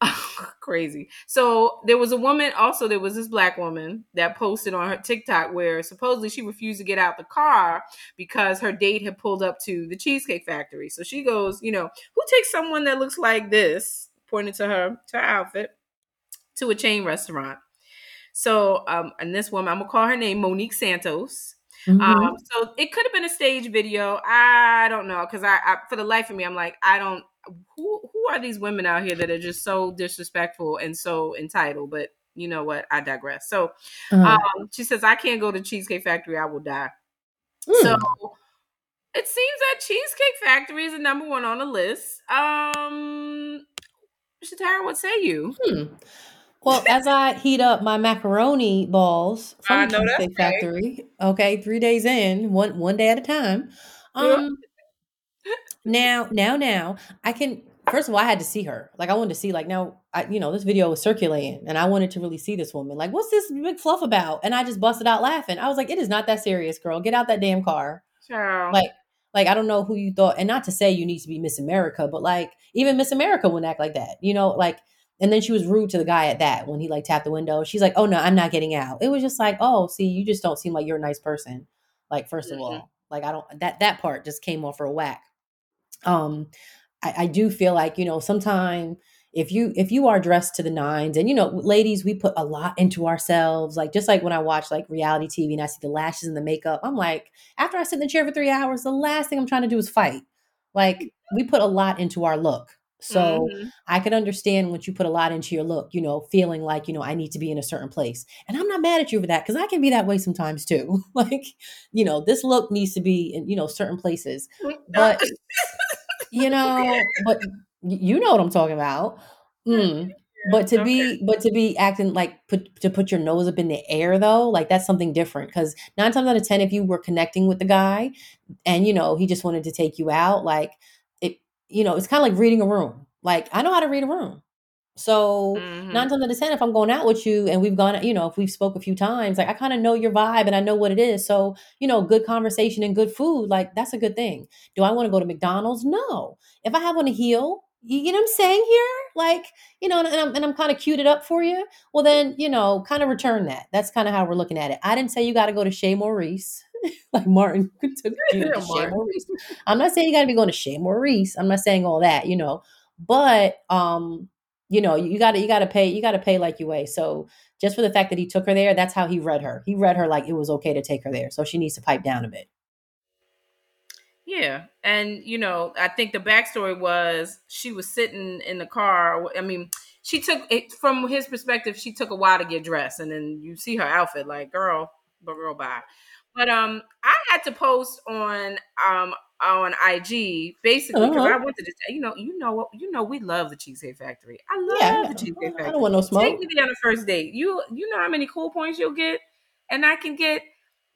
crazy. So there was a woman, also there was this black woman that posted on her TikTok where supposedly she refused to get out the car because her date had pulled up to the Cheesecake Factory. So she goes, you know, who takes someone that looks like this, pointing to her to her outfit, to a chain restaurant. So um, and this woman, I'm gonna call her name Monique Santos. Mhm. Um, so it could have been a stage video. I don't know because I, I, for the life of me, I'm like, I don't. Who who are these women out here that are just so disrespectful and so entitled? But you know what? I digress. So Uh, um, she says, I can't go to Cheesecake Factory. I will die. mm. So it seems that Cheesecake Factory is the number one on the list. Um, Shatara, what say you? Hmm. Well, as I heat up my macaroni balls from Cheesecake. Factory, okay, three days in, one one day at a time. Um, now, now, now, I can. First of all, I had to see her. Like, I wanted to see. Like, now, I, you know, this video was circulating, and I wanted to really see this woman. Like, what's this big fluff about? And I just busted out laughing. I was like, it is not that serious, girl. Get out that damn car. Child. Like, like I don't know who you thought, and not to say you need to be Miss America, but like even Miss America wouldn't act like that, you know, like. And then she was rude to the guy at that when he like tapped the window. She's like, "Oh no, I'm not getting out." It was just like, "Oh, see, you just don't seem like you're a nice person." Like, first of Mhm. all, like I don't that that part just came off for a whack. Um, I, I do feel like you know sometimes if you if you are dressed to the nines and you know ladies we put a lot into ourselves like just like when i watch like reality tv and i see the lashes and the makeup i'm like after i sit in the chair for three hours the last thing i'm trying to do is fight. Like we put a lot into our look. So Mhm. i can understand once you put a lot into your look you know feeling like you know i need to be in a certain place. And i'm not mad at you for that because i can be that way sometimes too. Like you know this look needs to be in you know certain places. But you know but you know what i'm talking about Mm. but to okay. be but to be acting like put to put your nose up in the air though like that's something different because nine times out of ten if you were connecting with the guy and you know he just wanted to take you out like it you know it's kind of like reading a room like i know how to read a room so Mhm. nine times out of ten if i'm going out with you and we've gone you know if we've spoke a few times like i kind of know your vibe and i know what it is. So you know good conversation and good food like that's a good thing. Do i want to go to mcdonald's? No. If i have on a heel you get what i'm saying here? Like you know and, and i'm, and I'm kind of queued it up for you? Well then you know kind of return that. That's kind of how we're looking at it. I didn't say you got to go to Chez Maurice. Like martin took you to Chez Maurice. I'm not saying you got to be going to Chez Maurice. I'm not saying all that you know. But um you know you got to you got to pay you got to pay like you weigh so just for the fact that he took her there that's how he read her he read her like it was okay to take her there so she needs to pipe down a bit Yeah, and you know, I think the backstory was she was sitting in the car. I mean, she took it from his perspective. She took a while to get dressed, and then you see her outfit, like girl, but girl, bye. But um, I had to post on um on IG basically because I Uh-huh. wanted to, you know, you know what, you know, we love the Cheesecake Factory. I love yeah the Cheesecake Factory. i don't want no smoke. Take me there on a first date. You you know how many cool points you'll get, and I can get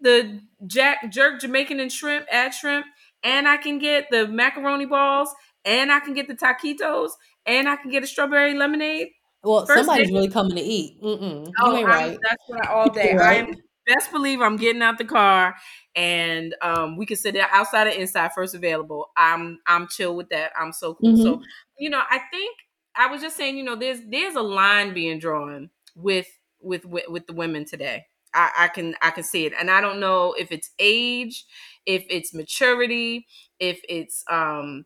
the jack jerk Jamaican and shrimp, add shrimp, and I can get the macaroni balls, and I can get the taquitos, and I can get a strawberry lemonade. well First somebody's date. really coming to eat Mm-mm, you Oh, ain't I'm, right that's what I, all day. ain't I right am best believe I'm getting out the car, and um, we can sit there outside or inside, first available. I'm I'm chill with that. I'm so cool. So Mhm. you know, I think I was just saying, you know, there's there's a line being drawn with with with, with the women today. I, I can I can see it, and I don't know if it's age, if it's maturity, if it's um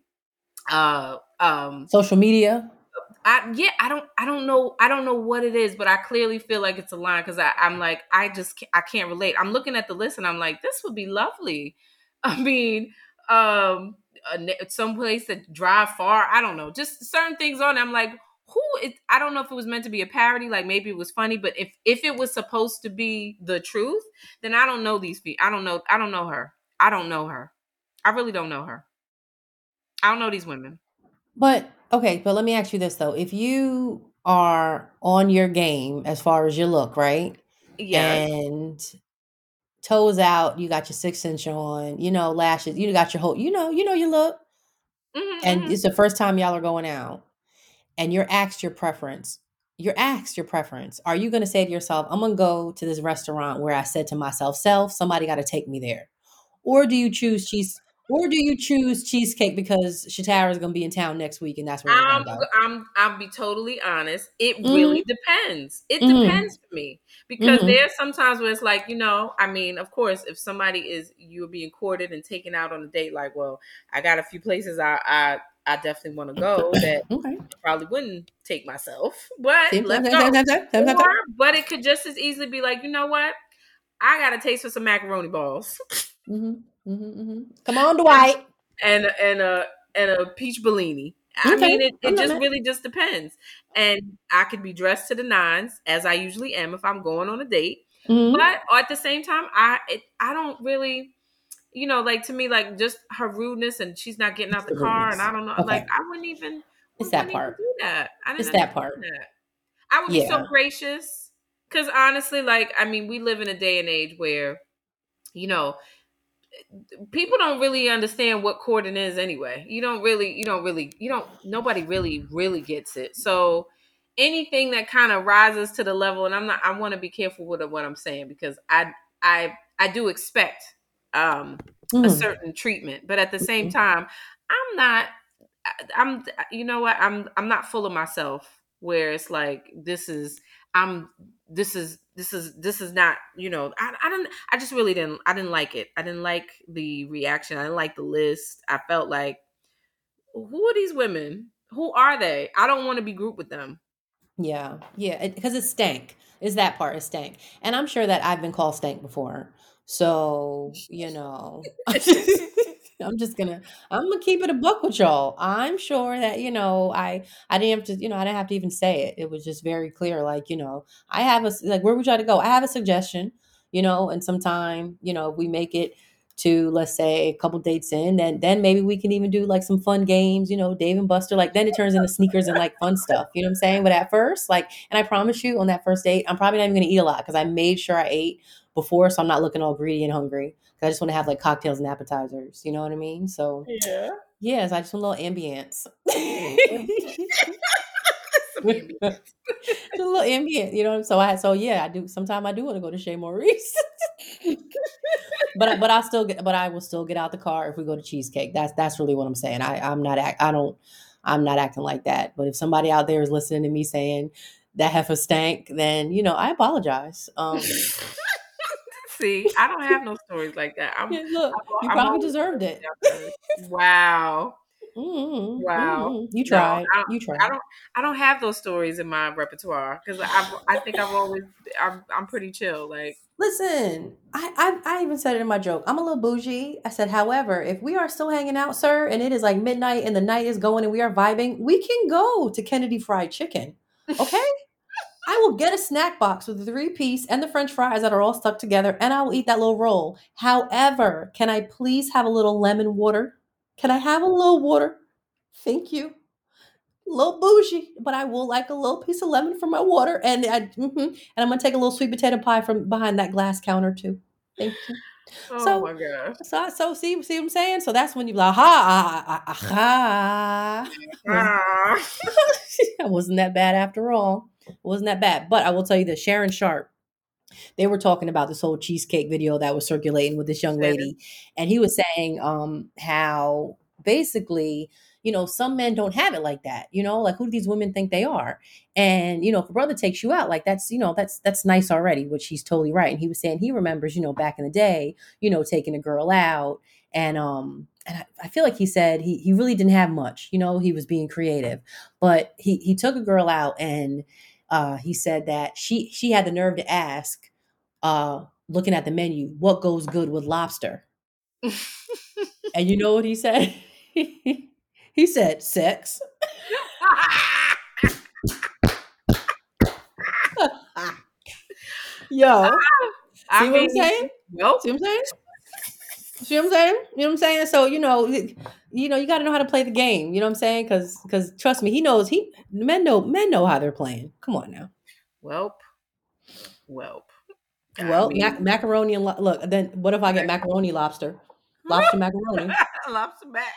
uh um social media I yeah, I don't I don't know I don't know what it is, but I clearly feel like it's a line because I'm like I just ca- I can't relate. I'm looking at the list and I'm like this would be lovely. I mean, um, some place that drive far. I don't know, just certain things on. I'm like, who? I don't know if it was meant to be a parody, like maybe it was funny, but if if it was supposed to be the truth, then I don't know these people. I don't know. I don't know her. I don't know her. I really don't know her. I don't know these women. But okay, but let me ask you this though. If you are on your game as far as your look, right? Yeah. And toes out, you got your six inch on, you know, lashes, you got your whole, you know, you know your look. Mhm, And mhm. it's the first time y'all are going out. And you're asked your preference. You're asked your preference. Are you gonna say to yourself, I'm gonna go to this restaurant where I said to myself, self, somebody gotta take me there? Or do you choose cheese Or do you choose cheesecake because Shatara is going to be in town next week and that's where I'm, go? I'm, I'll be totally honest. It really depends. It Mhm. depends for me because Mhm. there's sometimes where it's like, you know, I mean, of course, if somebody is you're being courted and taken out on a date, like, well, I got a few places I I, I definitely want to go that Okay. I probably wouldn't take myself, but let's go. Or, but it could just as easily be like, you know what? I got a taste for some macaroni balls Mhm, mhm, mhm. Come on, Dwight. and and a and a peach bellini. I mean, it, it just really just depends. And I could be dressed to the nines as I usually am if I'm going on a date. Mhm. But at the same time, I it, I don't really, you know, like to me, like just her rudeness and she's not getting out the The car, and. I don't know, Okay. like I wouldn't even. It's that part. Do that. I didn't It's that part. that. I would be so gracious because honestly, like I mean, we live in a day and age where, you know, people don't really understand what courting is anyway. You don't really, you don't really, you don't. Nobody really, really gets it. So anything that kind of rises to the level, and I'm not. I want to be careful with what I'm saying because I, I, I do expect um a Mhm. certain treatment, but at the same time, I'm not. I'm. You know what? I'm. I'm not full of myself. Where it's like this is. I'm. This is. This is. This is not. You know. I. I didn't. I just really didn't. I didn't like it. I didn't like the reaction. I didn't like the list. I felt like, who are these women? Who are they? I don't want to be grouped with them. Yeah, yeah, because it, stank. Is that part? It stank, and I'm sure that I've been called stank before. So you know, I'm just gonna I'm gonna keep it a book with y'all. I'm sure that you know I I didn't have to you know I didn't have to even say it. It was just very clear. Like you know I have a like where would you like to go? I have a suggestion. You know, and sometime you know we make it to let's say a couple dates in, and then maybe we can even do like some fun games. You know, Dave and Buster. Like then it turns into sneakers and like fun stuff. You know what I'm saying? But at first, like, and I promise you, on that first date, I'm probably not even gonna eat a lot because I made sure I ate before, so I'm not looking all greedy and hungry. 'Cause I just want to have like cocktails and appetizers. You know what I mean? So Yeah. yes, I just want a little ambience. a little ambient, you know. So I so yeah, I do. Sometimes I do want to go to Chez Maurice, but I- but I still get, but I will still get out the car if we go to cheesecake. That's that's really what I'm saying. I I'm not act, I don't I'm not acting like that. But if somebody out there is listening to me saying that heifer stank, then you know I apologize. Um, See, I don't have no stories like that. I'm, yeah, look, you I'm probably deserved it. wow. Mhm, Wow. mhm. You No, tried. I don't- you tried. I don't. I don't have those stories in my repertoire because I. I think I've always. I'm. I'm pretty chill. Like. Listen, I, I I even said it in my joke. I'm a little bougie. I said, however, if we are still hanging out, sir, and it is like midnight and the night is going and we are vibing, we can go to Kennedy Fried Chicken. Okay? I will get a snack box with the three piece and the French fries that are all stuck together, and I will eat that little roll. However, can I please have a little lemon water? Can I have a little water? Thank you. A little bougie, but I will like a little piece of lemon for my water, and I mhm. and I'm gonna take a little sweet potato pie from behind that glass counter too. Thank you. Oh So- my gosh. So, so see, see what I'm saying? So that's when you like, ha, ah, ah, ah, Ah. wasn't that bad after all. It wasn't that bad. But I will tell you that Shannon Sharpe, they were talking about this whole cheesecake video that was circulating with this young lady, and he was saying um how basically you know some men don't have it like that you know like who do these women think they are? And you know if a brother takes you out like that's you know that's that's nice already which he's totally right. And he was saying he remembers you know back in the day you know taking a girl out and um and I, I feel like he said he he really didn't have much you know he was being creative. But he he took a girl out and uh he said that she she had the nerve to ask uh looking at the menu what goes good with lobster and you know what he said he said sex yo I see what i'm saying Nope. see what i'm saying See what I'm saying? You know what I'm saying? So you know, you know, you got to know how to play the game. You know what I'm saying? Because, because trust me, he knows. He men know men know how they're playing. Come on now. Welp. Welp. I Well, mean, mac- macaroni and lo- look. Then what if I get macaroni lobster, lobster macaroni? lobster back.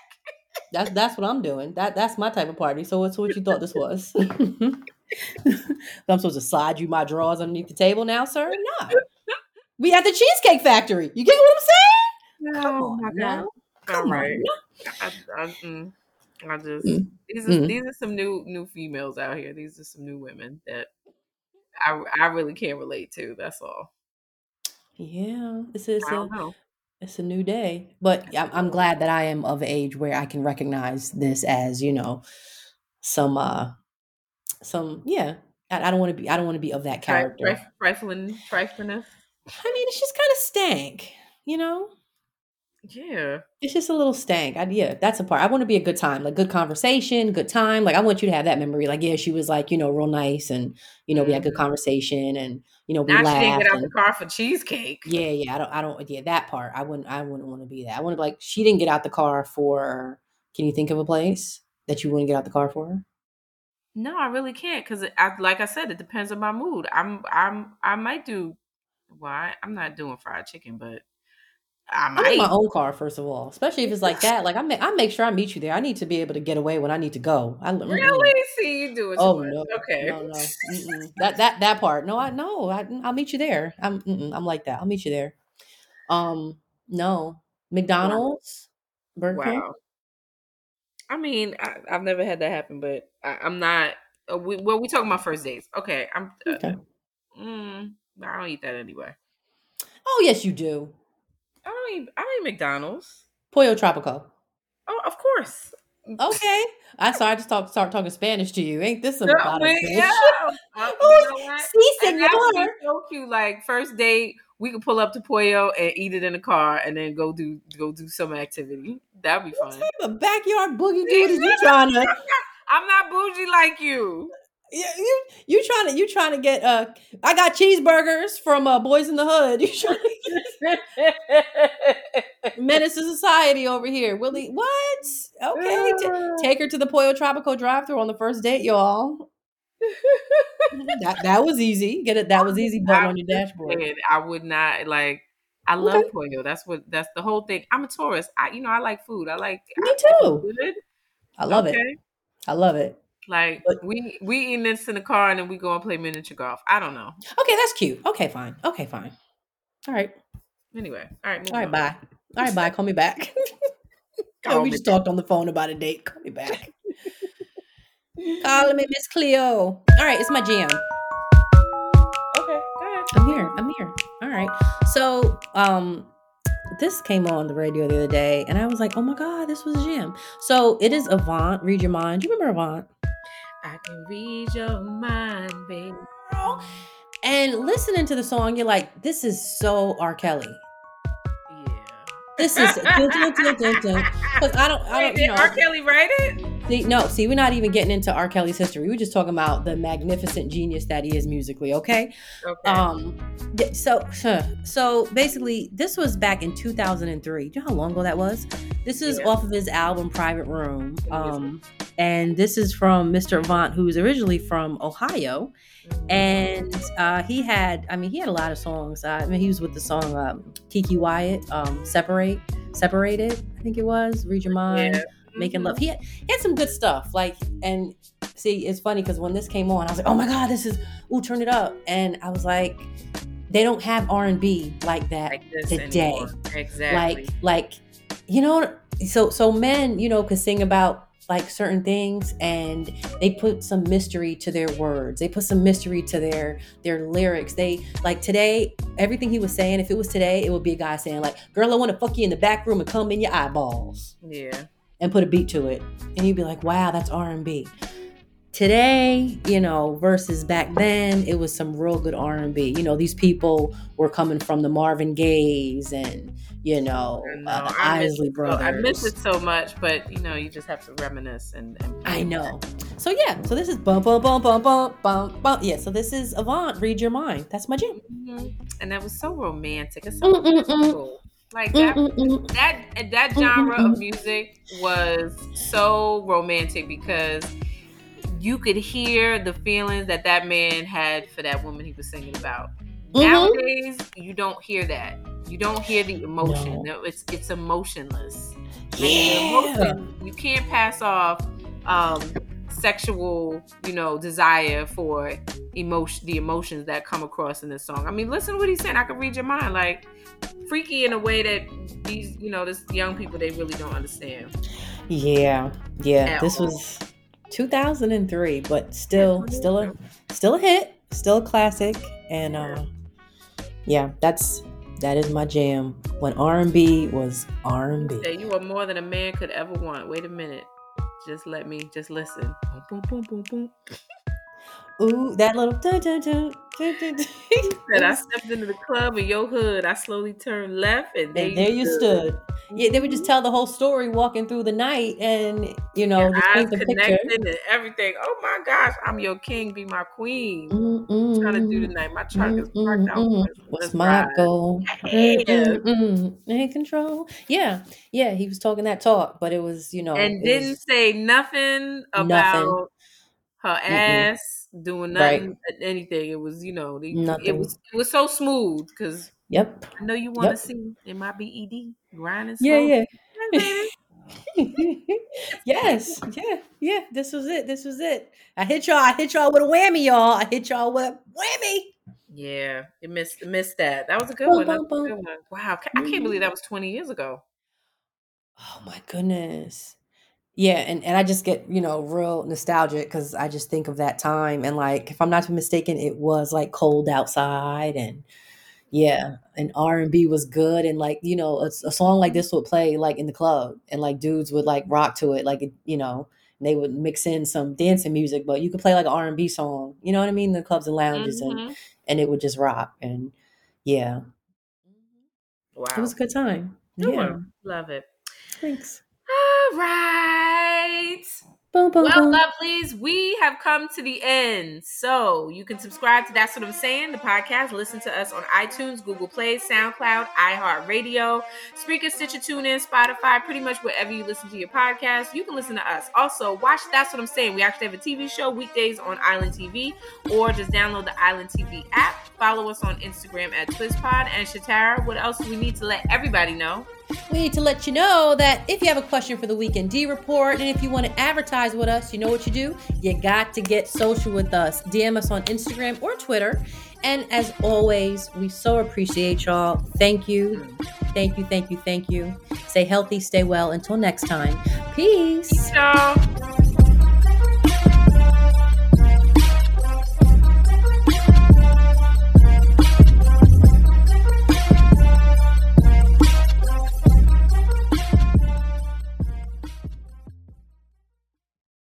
That's that's what I'm doing. That that's my type of party. So what's what you thought this was? I'm supposed to slide you my drawers underneath the table now, sir? No. We at the Cheesecake Factory. You get what I'm saying? No, Come on my now. god. Come on. right. I, I, mm, I just Mm. these are Mm. these are some new new females out here. These are some new women that I I really can't relate to. That's all. Yeah, it's it's I a don't know. it's a new day, but I'm, I'm glad that I am of age where I can recognize this as you know some uh some yeah. I, I don't want to be I don't want to be of that character. trif- trifling, triflingness. I mean, it's just kind of stank, you know. Yeah. It's just a little stank. I, yeah, that's a part. I want to be a good time, like good conversation, good time. Like I want you to have that memory. Like yeah, she was like you know real nice, and you know we had good Mhm. conversation, and you know we Now she didn't get out the car for cheesecake. yeah, yeah. I don't, I don't. Yeah, that part. I wouldn't. I wouldn't want to be that. I want to like she didn't get out the car for. Can you think of a place that you wouldn't get out the car for? No, I really can't because, I, like I said, it depends on my mood. I'm, I'm, I might do. Well, I, I'm not doing fried chicken, but I need my own car first of all, especially if it's like that. Like I make, I make sure I meet you there. I need to be able to get away when I need to go. I. Really? See, you do it. Oh no, Okay. no, no, mm-mm. that that that part. No, I no, I, I'll meet you there. I'm mm-mm, I'm like that. I'll meet you there. Um, no, McDonald's, Burger King. Wow. I mean, I, I've never had that happen, but I, I'm not. Uh, we, well, we talking about first dates. Okay, I'm. Uh, Okay. mm, I don't eat that anyway. Oh yes, you do. I don't eat. I don't eat McDonald's. Pollo Tropico. Oh, of course. Okay, I saw. I just talk, start talking Spanish to you. Ain't this No, bada wait, yeah. Uh, Oh, you know what? Si, And that would be senor. so cute. Like first date, we could pull up to Pollo and eat it in the car, and then go do go do some activity. That'd be What fun. type of backyard boogie dude is you trying to? I'm not bougie like you. You, you you trying to you trying to get uh I got cheeseburgers from uh Boyz n the Hood. You trying to get menace to society over here. Willie what? Okay. t- take her to the Pollo Tropico drive through on the first date, y'all. that that was easy. Get it that was easy button on your dashboard. I would not like. I love Okay. Pollo. That's what. That's the whole thing. I'm a tourist. I, you know, I like food. I like. Me I- too. Good. I love it. I love it. Like But- we we eating this in the car and then we go and play miniature golf. I don't know. Okay, that's cute. Okay, fine. Okay, fine. All right. Anyway, all right. All right, on. bye. All right, bye. Call me back. Call we me just back. talked on the phone about a date. Call me back. Call me Miss Cleo. All right, it's my jam. Okay, go ahead. I'm here. I'm here. All right. So, um, this came on the radio the other day, and I was like, "Oh my god, this was Jim." So it is Avant. Read your mind. Do you remember Avant? I can read your mind, baby. And listening to the song, you're like, "This is so R. Kelly." Yeah. This is because I don't, I don't, did you know. R. Kelly write it? See, no, see, we're not even getting into R. Kelly's history. We're just talking about the magnificent genius that he is musically. Okay. Okay. Um. So, so basically, this was back in 2003. Do you know how long ago that was? This is Yeah. off of his album Private Room. Um, and this is from Mr. Avant, who's originally from Ohio, and uh, he had, I mean, he had a lot of songs. Uh, I mean, he was with the song um, KeKe Wyatt, um, "Separate," "Separated," I think it was. "Read Your Mind." Yeah. Making love. Mm-hmm. He had, he had some good stuff. Like, and see, it's funny because when this came on, I was like, oh my god, this is ooh, turn it up. And I was like, they don't have R and B like that Like today. anymore. Exactly. Like, like, you know, so so men, you know, could sing about like certain things and they put some mystery to their words they put some mystery to their their lyrics they like today everything he was saying if it was today it would be a guy saying like girl i want to fuck you in the back room and come in your eyeballs yeah. And put a beat to it and you'd be like wow that's r&b today you know versus back then it was some real good r&b you know these people were coming from the marvin gayes and you know I know. uh, the I miss isley it so- brothers I miss it so much, but you know, you just have to reminisce and. and I know. So yeah, so this is bum bum bum bum bum bum bum. Yeah, so this is Avant. Read your mind. That's my jam. Mhm. And that was so romantic. It's so. Like that. Mm-mm-mm. that that genre of music was so romantic because you could hear the feelings that that man had for that woman he was singing about. Mhm. Nowadays, you don't hear that. You don't hear the emotion. No. No, it's it's emotionless. Yeah. emotion, you can't pass off um, sexual, you know, desire for emotion, the emotions that come across in this song. I mean, listen to what he's saying. I can read your mind. Like, freaky in a way that these, you know, this young people they really don't understand. Yeah, yeah. This all. was 2003, but still, still a, still a hit, still a classic, and uh, yeah, that's that is my jam. When R and B was R and B. you are more than a man could ever want. Wait a minute. Just let me just listen. Boom, boom, boom, boom, boom. Ooh, that little. dun, dun, dun. Said I stepped into the club in your hood. I slowly turned left, and there, and there you stood. Yeah, they would just tell the whole story walking through the night, and you know, just eyes paint the picture. connected and everything. Oh my gosh, I'm your king, be my queen. Mm, trying to do tonight. My truck is parked out. What's my ride. goal? Yeah. In control. Yeah, yeah. He was talking that talk, but it was, you know, and didn't was- say nothing about Nothing. her ass doing Right. nothing, anything. It was, you know, the, it was it was so smooth because Yep. I know you want to Yep. see in my BED grinding. Yeah, yeah. Hey, yes. Yeah. Yeah. This was it. This was it. I hit y'all. I hit y'all with a whammy, y'all. I hit y'all with a whammy. Yeah, it missed missed that. That was a good Boom, one. Boom, a good one. Wow, I can't believe mm-hmm. that was twenty years ago. Oh my goodness. Yeah, and, and I just get, you know, real nostalgic because I just think of that time. And like, if I'm not mistaken, it was like cold outside and yeah, and R and B was good. And like, you know, a, a song like this would play like in the club and like dudes would like rock to it. Like, you know, and they would mix in some dancing music, but you could play like an R and B song, you know what I mean? The clubs and lounges and, Mhm. and it would just rock. And yeah, Wow, it was a good time. Yeah. love it. Thanks. All right. Boom, boom, Well, boom. lovelies, we have come to the end. So you can subscribe to That's What I'm Saying, the podcast. Listen to us on iTunes, Google Play, SoundCloud, iHeartRadio, Spreaker, Stitcher, TuneIn, Spotify, pretty much wherever you listen to your podcast. You can listen to us. Also, watch That's What I'm Saying. We actually have a TV show weekdays on Island TV, or just download the Island TV app. Follow us on Instagram at TwisPod. And Shatara, what else do we need to let everybody know? We need to let you know that if you have a question for the Weekend D Report and if you want to advertise with us, you know what you do? You got to get social with us. DM us on Instagram or Twitter. And as always, we so appreciate y'all. Thank you. Thank you, thank you, thank you. Stay healthy, stay well. Until next time. Peace. Ciao.